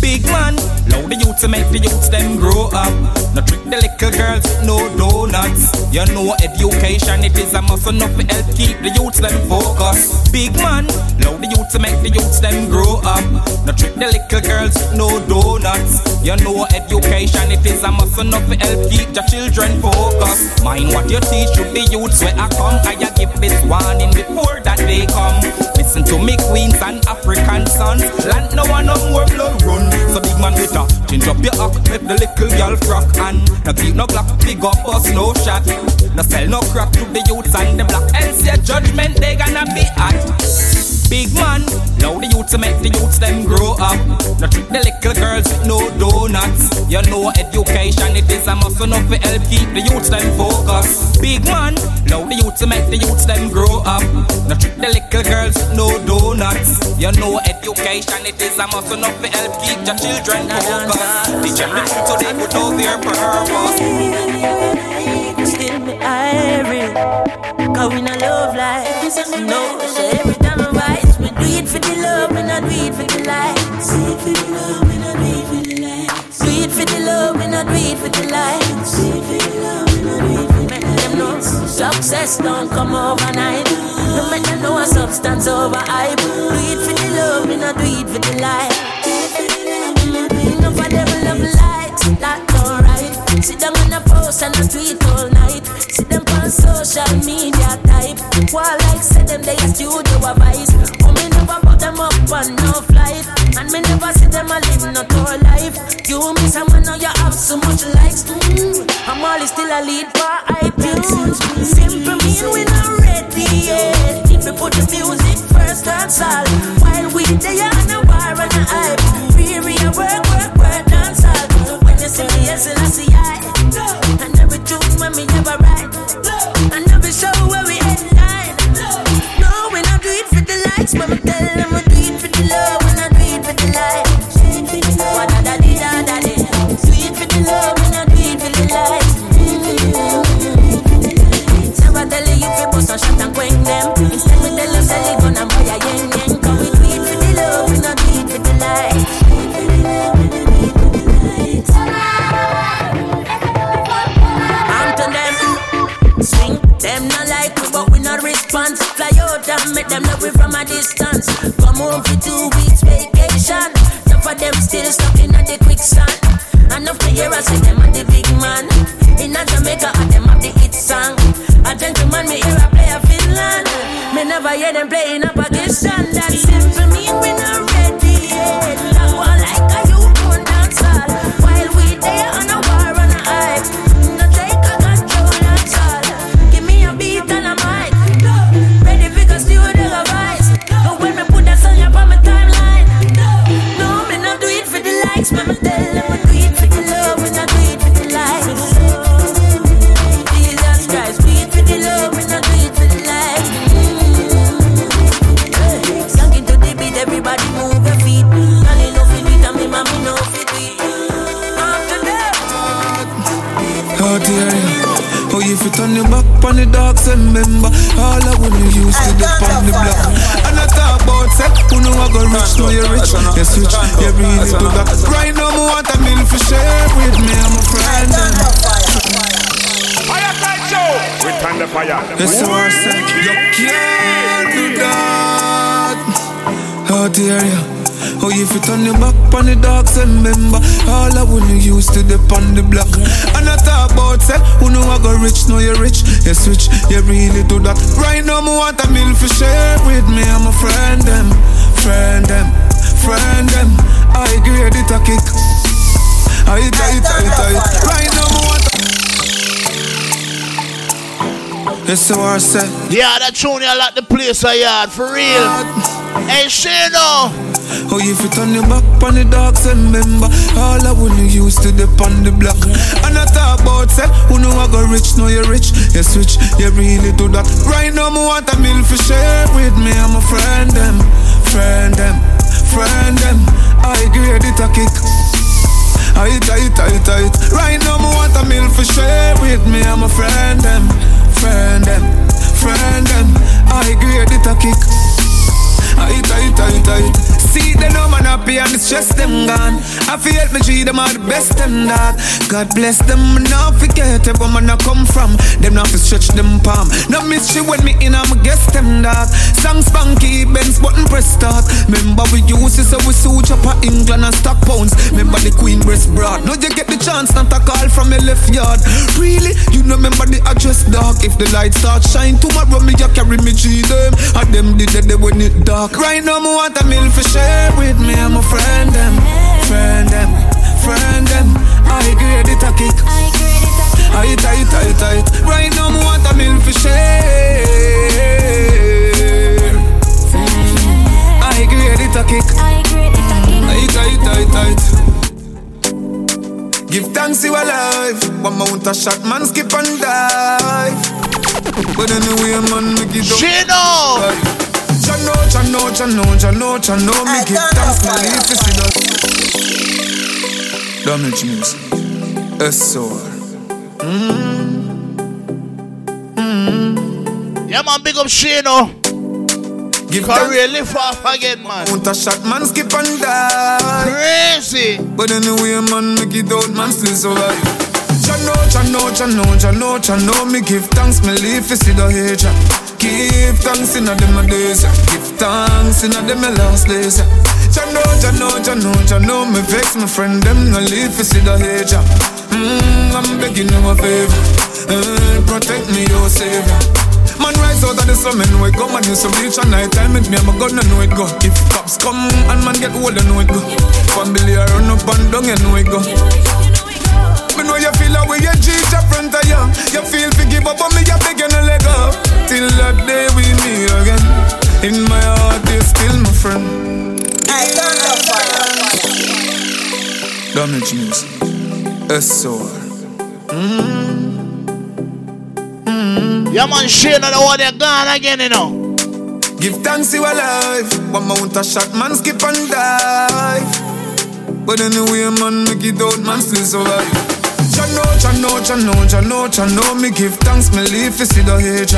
Big man, allow the youth to make the youths them grow up. No trick the little girls no donuts. You know education, it is a must enough to help keep the youths them focused. Big man, allow the youth to make the youths them grow up. No trick the little girls no donuts. You know education, it is a must enough to help keep your children focused. Mind what you teach to the youths where I come. I give this warning before that they come. Listen to me, queens and African sons. Land no one no more blood run. So big man with a change up your act, make the little girl frock and no keep no glock, big up us no shot. No sell no crack to the youths and the black. Else your judgment they gonna be hot. Big man, allow the youth to make the youths them grow up. No treat the little girls with no donuts. You know education it is a must enough to help keep the youths them focused. Big man, allow the youth to make the youths them grow up. No treat the little girls with no donuts. You know education it is a must enough to help keep your children focused. Teach them the truth so they could know their purpose. Still me irie Cause we not love like No, so love, we not do it for the likes Do it for the love, we not do it for the likes Do it for the love, we not do it for the likes Do it for the love, we not do it for the likes them know Success don't come overnight No make them know a substance over hype Do it for the love, we not do it for the likes Enough of them love likes, that's alright Sit down on a post and a tweet all night. See them on social media type. While like say them they studio advice but no flight. And me never see them a live not whole life. You miss a man now you have so much likes. Mm. I'm always still a lead for iTunes. Simple mean we not ready yet. If we put the music first, that's all. While we there. Turn your back on the dogs, remember all I wanna use to the on the block. And I talk about say, who know I go rich, know you're rich. You switch, you really do that. Right now, me want a meal for share with me. I'm a friend them, friend them, friend them. I grade it a kick. I it, I it, I it, I it. Right now, me want. Yes, so I said. Yeah, that tune you like the place I had for real. Hey, Shane O. Oh. Oh, if you turn your back on the dogs, and remember all I wanna use to on the block. And I talk about say, who know I got rich, know you're rich. You switch, you really do that. Right now, me want a meal for share with me. I'm a friend them, friend them, friend them. I grade it a kick. I it, I it, I it, I it. Right now, me want a meal for share with me. I'm a friend them, friend them, friend them. I grade it a kick. I it, I I. See the no man happy and the stress them gone. I feel me treat them are the best them that. God bless them, not forget where man I come from. Them not to stretch them palm. No mystery when me in, I'm guess them that. Song spunky, Benz button press start. Remember we use it so we suit up England and stock pounds. Remember the Queen breast broad. Now you get the chance not a call from your left yard. Really, you know remember the address dark. If the light start shine tomorrow, me you carry me G them. And them did it when it dark. Right now me want a meal for share with me. I'm a friend them, friend them, friend them. I grade it a kick. I it, I it, I it. Right now alive. One mount a shot, man skip and dive. But anyway, man, make it up. Shane O! Chano, Jah know, chano, Jah know, chano, me give thanks, my leaf is in us. Damage music. SOR. Mm-hmm. Yeah, man, big up Shane O. Give Career lift off again, man. Want a shot, man, skip and die. Crazy. But anyway, man, make it out, man, still survive. Jah know, chano, Jah know, chano, Jah know, me give thanks, me leave to see the age. Give thanks in a them days, give thanks in a them last days. Jah know, chano, Jah know, chano, me vex my friend, them no leave to see the age. Mm, I'm begging you a favor, uh, protect me, your savior. Man rise out of the slumming we go Man you some reach a night time with me I'm a gun know it go If cops come and man get old I know it go Family I run up and down you know it go know you feel away you cheat your front of you? You feel to give up on me, you beg you no leg up Till that day we meet again. In my heart you're still my friend. I don't know fire. Damage music. SOR mm. mm. Yeah man, Shane the one you gone again you know. Give thanks you alive One mount a shot man skip and dive. But anyway man make it out man still survive know, Jah know, Jah know, Jah know, Jah know. Me give thanks, me live to see the age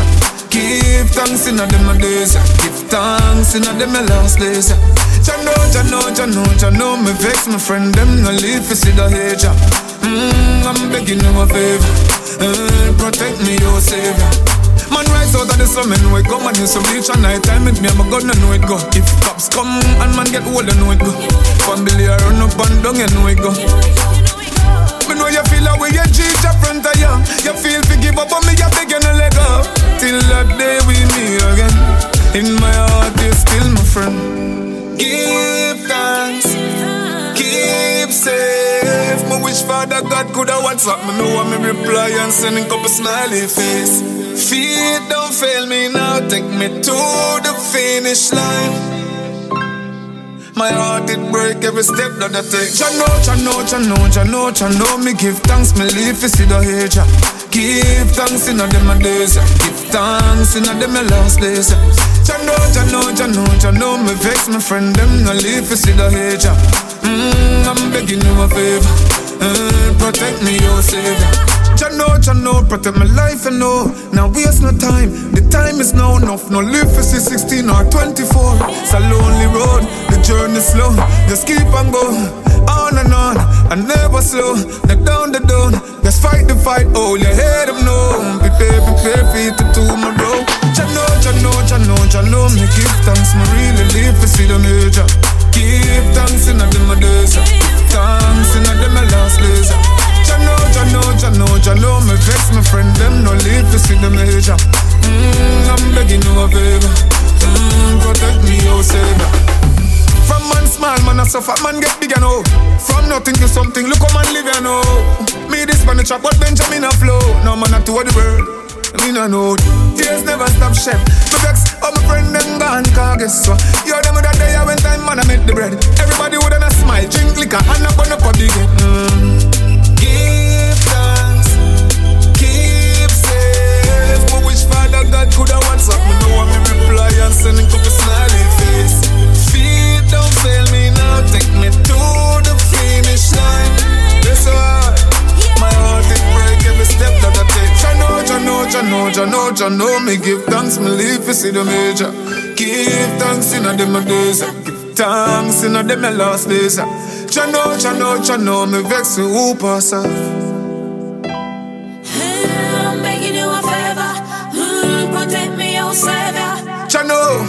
Give thanks in a them days Give thanks in a them last days Jah know, Jah know, Jah know, Jah know. Me vex my friend, them no live to see the age mm, I'm begging you a favor. Uh, Protect me, your savior. Man rise out of the slum and wake up Man, you some reach a night time with me, I'm a gun, I know it go. If cops come and man get old, I know it go. Family I run up and down, I know it go know you feel away you cheat your front of you. You feel to give up on me, you beg you no let go. Till that day we meet again. In my heart you're still my friend. Give thanks. Keep safe. My wish Father God could have WhatsApp me Know what me reply and sending couple smiley face. Feet don't fail me now. Take me to the finish line my heart it break every step that I take. Jah know, Jah know, Jah know, Jah know, Jah know. Me give thanks, me live to see the age. Give thanks in a them days. Give thanks in a them last days. Jah know, Jah know, Jah know, Jah know. Me vex my friend them no live to see the age. Mm, I'm begging you a favor. Uh, protect me, your savior. Jah know, Jah know, protect my life, I know. Now waste no time, the time is now enough. No live for 16 or 24. It's a lonely road, the journey slow. Just keep on going, on and on, and never slow. Not down the down, just fight the fight. Oh, your head up, no. Prepare, prepare, feet to tomorrow. Jah know, Jah know, Jah know, Jah know. Me give thanks, me really live for see the major. Give thanks in a them days, thanks in a last days. Jah know, Jah know Me vex my friend, them no live to see the major. Mm, I'm begging you a favor. Mm, Protect me, oh savior. From man small, man a suffer, man get big and oh From nothing to something, look how man live and oh Me this man a chop, but Benjamin a flow. No man a tour the world me no know. Tears never stop chef Me vex, oh my friend them gone Cause guess what? Yo them woulda day when time man I make the bread. Everybody woulda and a couple smiley face. Feet don't fail me now. Take me to the finish line. This hard. My heart it break every step that I take. Jah know, Jano, Jah know, Jano, Jah know. Me give thanks, me live to see the major. Give thanks in a them days. Give thanks in a them last days. Jah know, Jano, Jah know, me vex you who pass off. Savior. Jah know.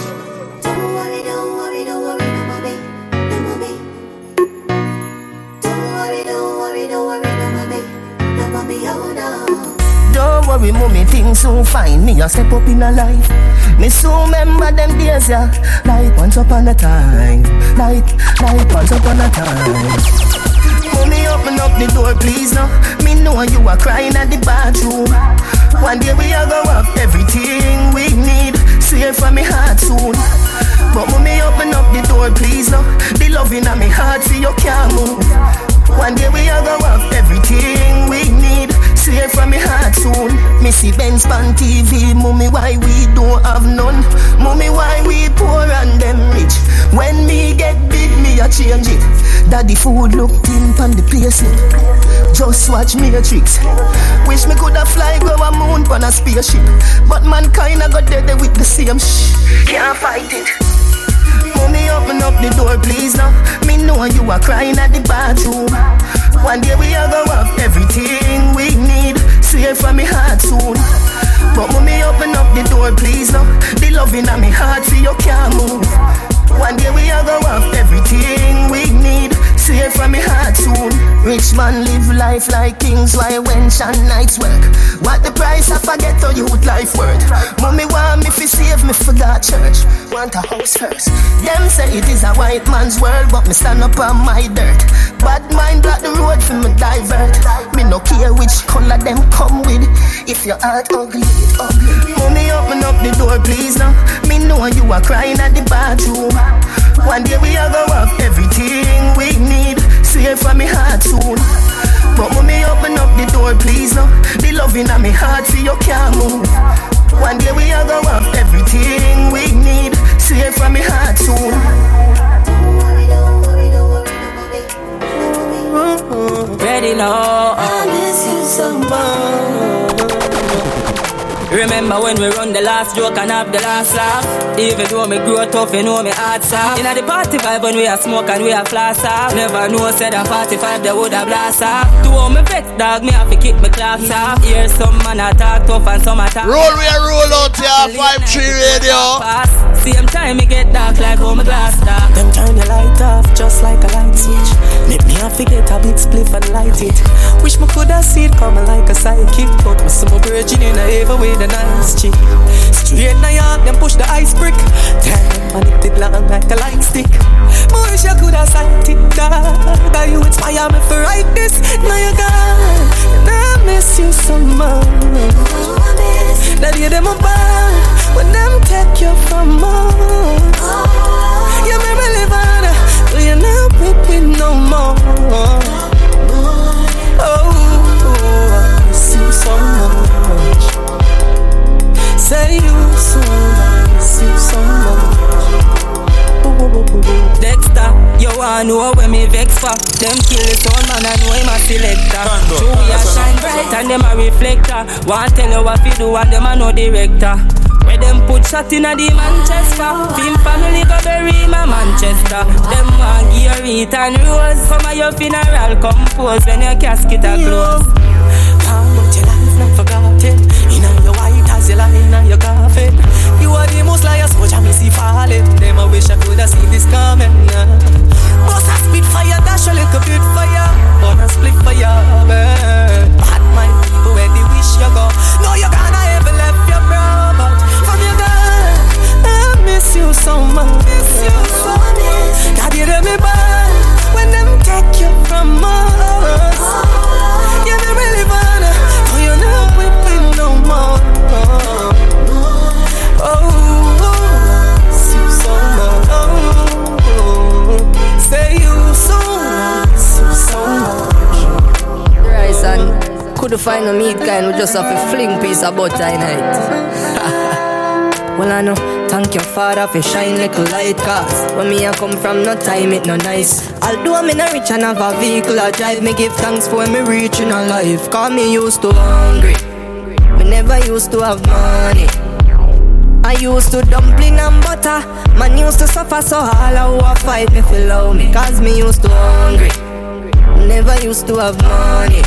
Don't worry, don't worry, don't worry, no mommy, no mommy. Don't worry, don't worry, don't worry, no mommy, no mommy, oh no. Don't worry, mommy, things soon fine. Me a step up in a life. Me soon remember them days, yeah. Like once upon a time. Like, like once upon a time. Mommy, open up the door, please, no. Me know you are crying at the bathroom. One day we are go up everything we need. Straight from me heart soon. But mommy, open up the door, please, no. The loving of me heart, see you can't move. One day we are go up everything we need. Straight from me heart soon. See Benz on TV. Mommy, why we don't have none? Mommy, why we poor and them rich? When me get big, me a change it. Daddy food look thin on the place. Just watch tricks. Wish me coulda fly go a moon on a spaceship, but mankind a got dead with the same shh. Can't fight it. Mommy, open up the door, please now. Me know you are crying at the bathroom. One day we are go up everything we need. Straight from me heart soon. But mommy, open up the door, please now. The loving of me heart, see you can't move. One day we are go up everything we need. Straight from me heart soon. Rich man live life like kings, why when and nights work. What the price I forget to youth life worth. Mommy want me fi save me for that church. Want a house first. Them say it is a white man's world, but me stand up on my dirt. Bad mind block the road for me divert. Me no care which color them come with. If your heart ugly, it ugly. Mommy open up the door, please now. Me know you are crying at the bathroom. One day we are go have everything we need. Swear for me heart soon. But mommy open up the door, please now. The loving in me heart for you can't move. One day we are go have everything we need. Swear for me heart soon. Ready now. I miss you so much. Remember when we run the last joke and have the last laugh? Even though me grow tough, you know me hard soft. In the party vibe when we are smoke and we are flash off. Never know said a 45 they would have blast off. To all me vex dog, me have to kick me clocks off. Hear some man attack tough and some attack. Roll we roll out here, 5-3 radio. Pass. Same time me get dark like how me glass dark. Them turn the light off just like a light switch. Make me have to get a big spliff and light it. Wish me coulda see it coming like a sidekick, but me see my virgin in a ever with a nice chick. Straight now yard, them push the ice brick. Damn, man, it did long like a light stick. Me wish you coulda sight it, dog. That you inspire me for write this. Now you gone, and I miss you so much. That you them a bad when them take you from us. You made me live but you're not with me no more. Oh, I miss you so much. Say you so much, miss you so much. Dexter, you wanna know where me vex for? Them kill the sound man, I know him a selector. Two a shine bright and them a reflector. Want tell you what fi do and them a no director. Where them put shot in a the Manchester. Film family go bury my Manchester. Them want you eat and rose. Come a your funeral compose when your casket a close How much your life not forgotten? In your white as you lie in your coffin. You are the most liar soldier me see falling. Them I wish I could have seen this coming Boss a spit fire dash a little bit fire. On a split fire burn Bad mind people where they wish you go miss you so much. Miss you so much God you me bad When them take you from us. You with me no more. Oh miss you so much. Say you so much. Couldn't find no meat kind, we just have a fling piece of butter in it. well, I know, thank your father for shine like a light cause when me I come from, no time it no nice. Although I'm rich and have a vehicle I drive, me give thanks for when me reach in a life. Cause me used to hungry, me never used to have money. I used to dumpling and butter. Man used to suffer so all I who fight me feel love me. Cause me used to hungry. Never used to have money.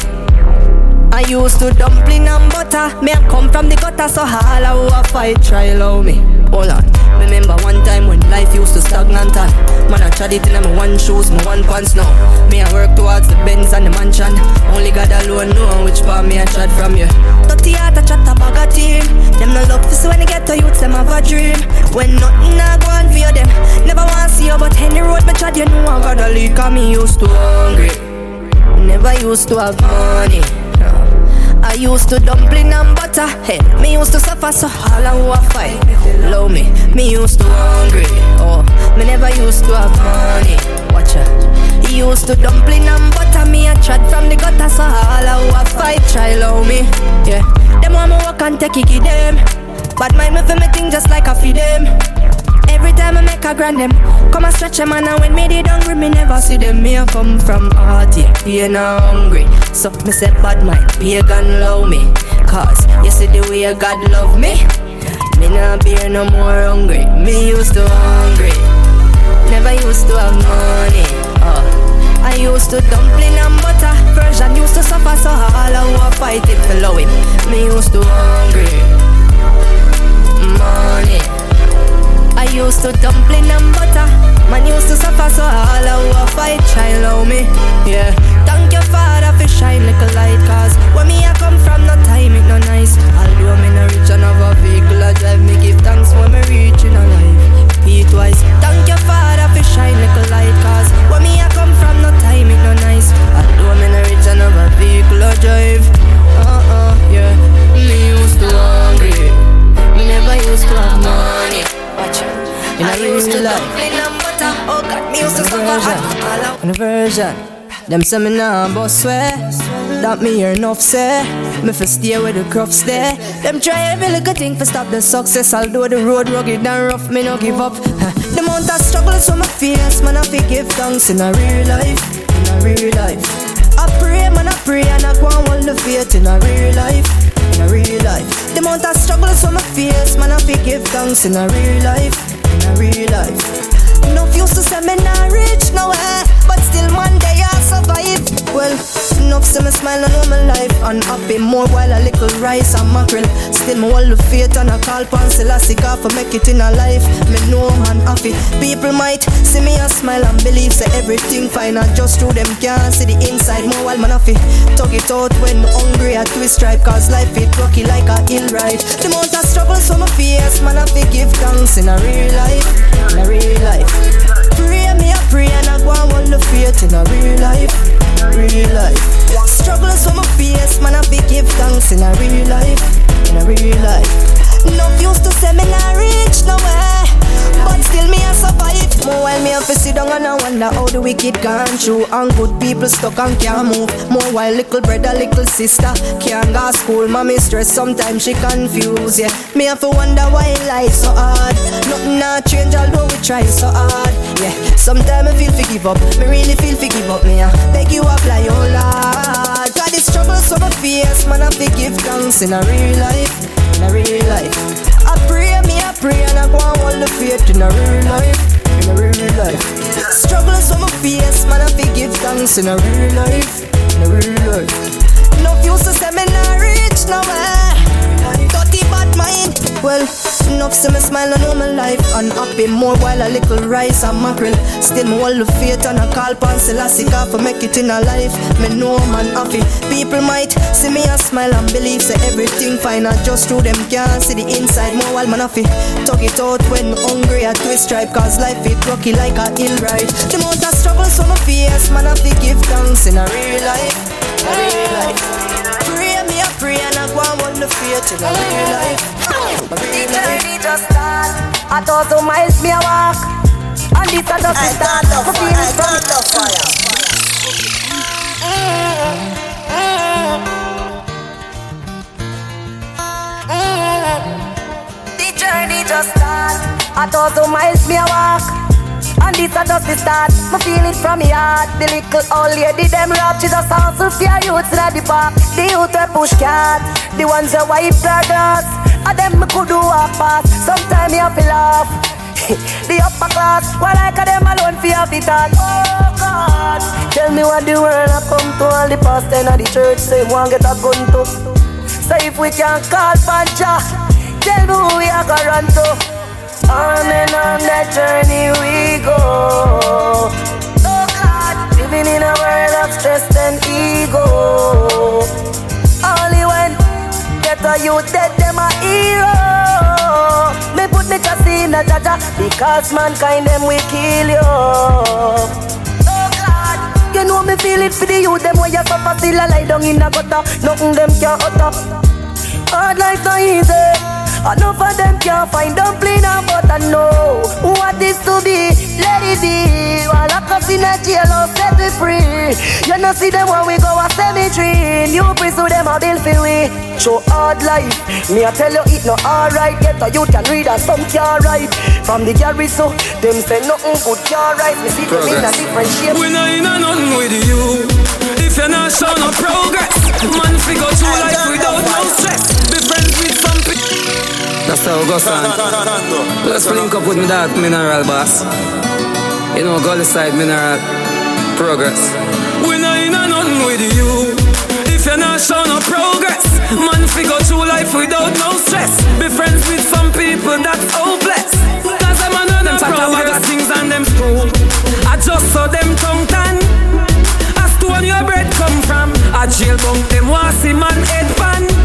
I used to dumpling and butter. Me I come from the gutter, so all I who fight try love me. Hold on. Remember one time when life used to stagnant and Man I tried it in my one shoes, my one pants now Me I work towards the Benz and the mansion. Only God alone know which part me I tried from you Dirty heart I chat a bag of team. Them no love see when they get to youth, them have a dream. When nothing I go on for them Never want to see you but any road me tried you know I gotta lead Cause me used to hungry. Never used to have money I used to dumpling and butter. Hey, me used to suffer so all I a fight. Love me, me used to hungry. Oh, me never used to have money. Watch out. He used to dumpling and butter. Me a trod from the gutter so all I who a fight. Try love me, yeah. Them want me walk and take it them. But mind me for me thing just like I feed them. Every time I make a grand them Come and stretch them and when me did hungry Me never see them. Me a come from heart yeah Pain hungry. So me say bad mind Pagan love me. Cause you see the way God love me. Me not be no more hungry. Me used to hungry. Never used to have money oh. I used to dumpling and butter. Version used to suffer so all I who fighting for love him. Me used to hungry. Money. I used to dumpling and butter. Man used to suffer, so all I will fight, child, love me. Yeah. Thank your father for shine like a light, cause when me I come from, no time it no nice. Although me no rich and have a vehicle, I drive me give thanks when me reach in a life. Pete twice. Thank your father for shine like a light, cause when me I come from, no time it no nice. Although me no rich and have a vehicle, I drive. Uh-uh, yeah. Me used to hungry, me never used to have money. Watch out in a real life. On a version, them say me nah boss swear. That me hear enough say. Me fi stay where the crops there. Them try every little thing for stop the success. Although the road rugged and rough, me no give up. The amount of struggles so my fears. man I fi give thanks in a real life, in a real life. I pray, man I pray, and I go and hold the faith in a real life in a real life. The amount of struggles on my fears. man, I fi give thanks in a real life, in a real life Enough used to say me not rich eh? nowhere But still one day I survive Well, enough to me smile and my life. Unhappy more while a little rice and mackerel. Still me hold the faith and I call pan Selassie for make it in a life. Me know man happy. People might see me and smile and believe Say everything fine and just through them can't see the inside More while man happy. Talk it out when me hungry I twist stripe. Cause life it rocky like a hill ride. The amount of struggles on my face Man happy give thanks in a real life. In a real life. Pray me, I pray and I go and hold the faith in a real life, real life. Struggles on my face, man, I be give thanks in a real life, in a real life. No used to say me not rich nowhere, but still me I survive. More while me have to sit down and I wonder how the wicked gone through, and good people stuck and can't move. More while little brother, little sister can't go school, mommy stress sometimes she confused. Yeah, me have to wonder why life so hard. Nothing not change although we try so hard. Yeah, sometimes I feel to give up, me really feel to give up. Me I beg you apply your oh, Lord. Struggles so my face, man I fi give thanks in a real life, in a real life. I pray me, I pray and I go and hold the faith in a real life, in a real life. Struggles so my face, man I fi give thanks in a real life, in a real life. No used to say me not rich nowhere. Dirty mind. Well, enough to me smile and know my life unhappy more while a little rice and mackerel. Still me hold the faith and I call pan Selassie for make it in a life. Me know man happy. People might see me and smile and believe say everything fine I just through them can't see the inside more while man happy. Tug it out when me hungry I twist stripe cause life it rocky like a hill ride. The amount of struggles on my face man happy give thanks in a real life, a real life. Go and hold the faith a real life. A real journey life. just start. A thousand miles me a walk, and this a just the start. Me feel it from fire. The journey just start. A thousand miles me a walk. And this a just the start. Me feel it from me heart. The little old lady them rap. She just hustle for your youths in the park. The youth we push cat. The ones that wipe their glass. And them me could do walk past. Sometimes me have to laugh. the upper class, why like a them alone for have it all. Oh God, tell me what the world have come to all the pastor and the church say one get a gun to. So if we can't call Panja, tell me who we are gonna run to. On and on that journey we go. Oh God, living in a world of stress and ego. Only when get a youth dead, them a hero. Me put me trust in a jaja because mankind them will kill you. You know me feel it for the youth them where you suffer still a lie down in a gutter. Nothing them can utter. Hard life not easy. Enough of them can't find dumpling and butter. No, what is to be, let it be. While lock us in a jail or set we free. You know see them when we go a cemetery. New pursue them a bill for we. Show hard life. Me I tell you it no alright. Get a you can read and some can't write. From the gallery so them say nothing good can't write. Me see them in a different shape. We not in a nothing That's how it. Let's link up with me dog, Mineral Boss. You know, go side Mineral Progress. We not in a nothing with you. If you're not show no progress, man fi go through life without no stress. Be friends with some people that's hopeless. Cause them a know them progress things and them school. I just saw them tongue tan. Ask where your bread come from. A jail bunk them want see man head pan.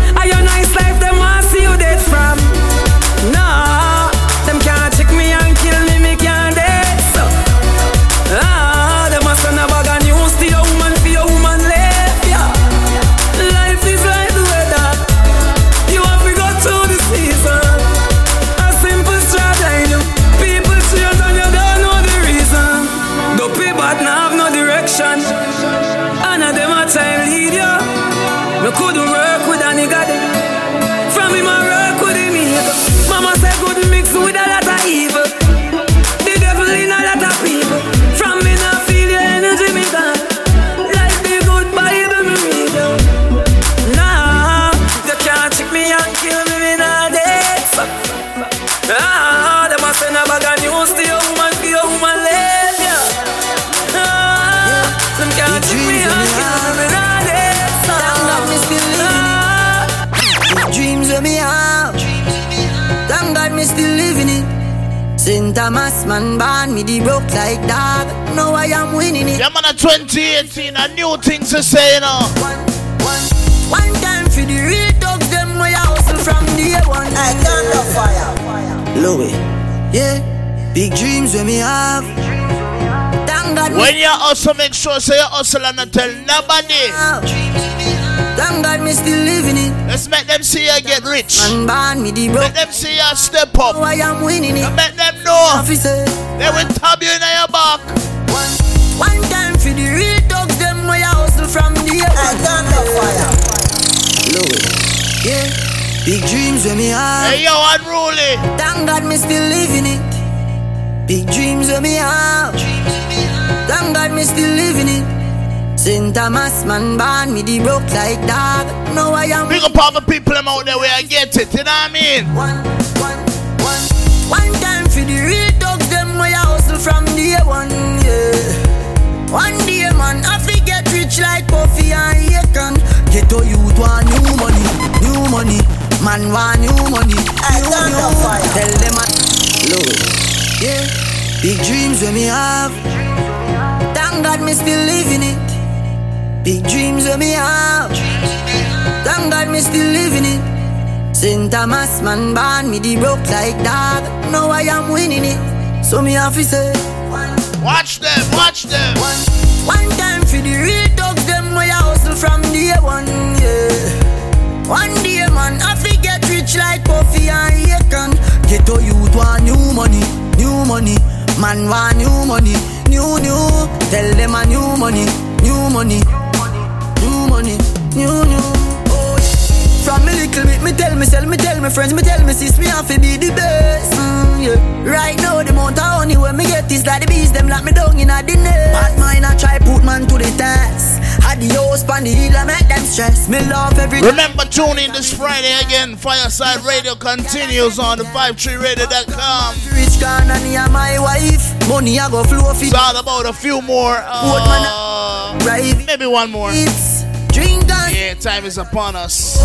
Man born me the broke like dog. Now I am winning it. Yeah, man, a 2018, a new things to say, you know. One, one, one time for the real dogs, them way I hustle from day one. I turn the fire. Louis, yeah, big dreams when me have. Thank God. When you hustle, make sure say you hustle and not tell nobody. Thank God me still living it. Let's make them see you get rich. Man born me the broke. Let them see you step up. Now I am winning it. Let them know. Officer. They will tap you in your back. One, one time for the real dogs, them way I hustle from the air. I turn the fire. Louis, yeah. Big dreams when me have. Hey yo, unruly. Thank God me still living it. Big dreams when me have. Thank God me still living it. St. Thomas man born me the broke like dog. Now I am. Big up all the people them out there where I get it. You know what I mean? One, one, one, day one. Yeah. One day man, I forget rich like Puffy and Akon. Get to youth want new money, new money. Man want new money. I new, new. Tell them I Louis. Yeah. Big dreams when me have. Thank God me still living it. Big dreams when me have. Thank God me still living it. St. Thomas man born me the broke like dog. Now I am winning it. So me have to say. Watch them, watch them. One, one time for the real dogs, them way I hustle from day one. Yeah. One day man, I forget rich like Puffy and Akon. Get to youth want new money, new money. Man want new money, new new. Tell them a new money, new money, new money, new new. Oh. From me little bit, me tell myself, me tell my friends, me tell me sis, me have to be the best. Yeah. Right now, the amount of honey when me get is like the bees, them lock me down in a the nest. Bad mind, I try put man to the test. Adios, pan the hill, I make them stress. Me love every Remember, tune in this Friday again. Fireside Radio continues on the 53radio.com. Rich can and me and my wife. Money I go flow fit. It's all about a few more. Uh, maybe one more. Drink and Yeah, time is upon us.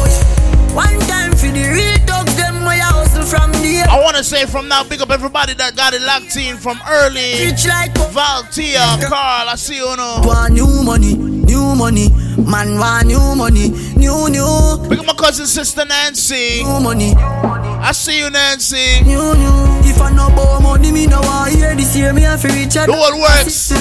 One time for the real dogs, I hustle from the I want to say from now, big up everybody that got it locked in from early. Like Valtia, Carl, I see you know. Want new money, new money. Man want new money, new new. Big up my cousin, sister Nancy. New money. I see you, Nancy. New new. If I no borrow money, me no want hear this year. Me have to reach a Do what works.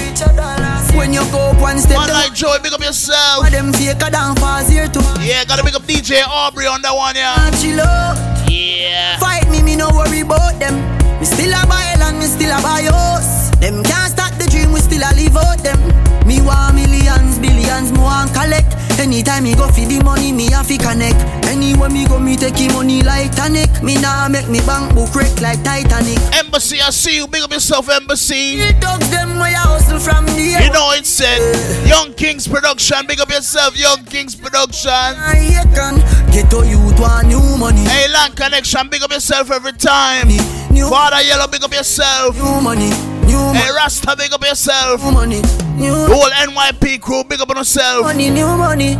When you go up one step, One like Joy, big up yourself. Them faker down fast here too. Yeah, gotta big up DJ Aubrey on that one, yeah. Yeah. Fight me, me no worry about them. Me still a buy land, me still a buy house. Them can't start the dream, we still a live out them. Me want millions, billions, me want collect. Anytime me go for the money, me have to connect. Anywhere me go, me take money like tonic. Me nah make me bank book wreck like Titanic. Embassy, I see you. Big up yourself, Embassy. Dogs them way I hustle from the You know it said Young Kings Production. Big up yourself, Young Kings Production. I can get to youth want new money. Hey, Land Connection. Big up yourself every time. New Father Yellow. Big up yourself. New money. New Hey, Rasta. Big up yourself. New money. New The whole NYP crew. Big up on yourself. money. New money.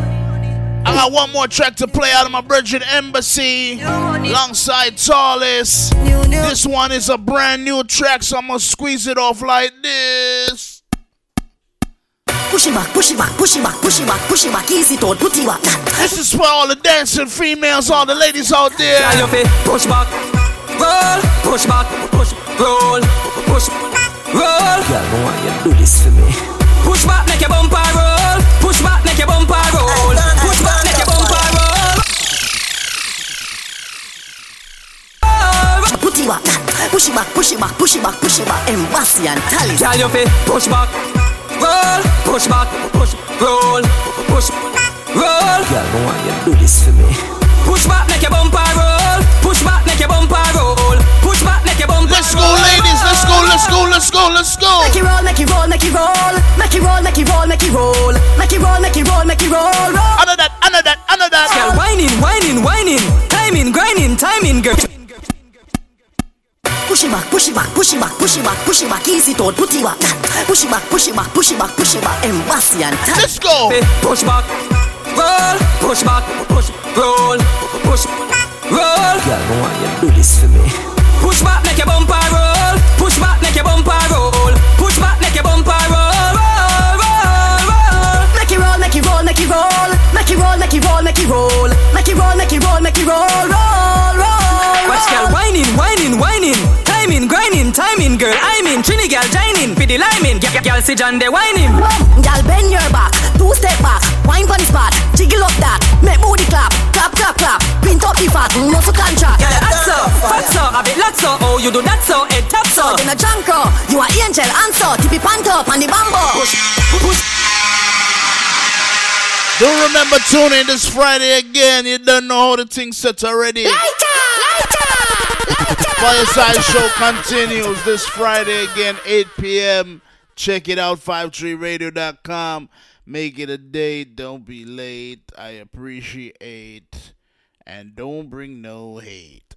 I got one more track to play out of my Bridget Embassy alongside Tallest. This one is a brand new track, so I'm gonna squeeze it off like this. Push it back, push it back, push it back, push it back, push it back, easy to put it back. This is for all the dancing females, all the ladies out there. Girl, you fi push back, roll, push back, push, roll, push, roll. Girl, I want you to do this for me. Push back, make your bumper roll. Push back, make your bumper roll. Push back, make your bumper roll. Put it back, push it back, push it back, push it back, push it back. Embassy and Tally. Girl, you fi push back, roll, push back, push, roll, push, roll. Girl, I want you to do this for me. Push back, make your bumper roll. Push back, make your bumper roll. Push back, make your bumper Let's go, ladies. Let's go, let's go, let's go, let's go. Make it roll, make it roll, make it roll, make it roll, make it roll, make it roll, make it roll, make it roll, make it roll, roll. Under that, under that, under that. Girl, whining, whining, whining, timing, grinding, timing, girl. Push it back, push it back, push it back, push it back, push it back, easy to put it back. Push it back, push it back, push it back, push it back, embassy and time. Let's go. Push back, roll, push back, push, roll, push, roll. Girl, I want you to do this for me. Push back, make your bumper roll. Push back, make your bumper roll. Push back, make your bumper roll. Roll, roll, roll. Make it roll, make it roll, make it roll. Make it roll, make it roll, make it roll. Make it roll, make it roll, make it roll. Roll, roll. roll. Watch girl whining, whining. Timing, grinding, timing, girl. I mean, Trini girl joining. For the liming, girl, girl, see on they whining. Girl, bend your back, two step back, wine pon the spot, jiggle up that, make booty clap, clap, clap, clap, print up the fat, muscle contract. Girl, hot so, hot so, a bit lot so. Oh, you do that so, head top so. You no junker, you a angel, answer, tippy pant up on the bamboo. Push, push. Do remember tune in this Friday again. You don't know how the thing set already. Fireside show continues this Friday again, 8 p.m. Check it out, 53radio.com. Make it a date. Don't be late. I appreciate. And don't bring no hate.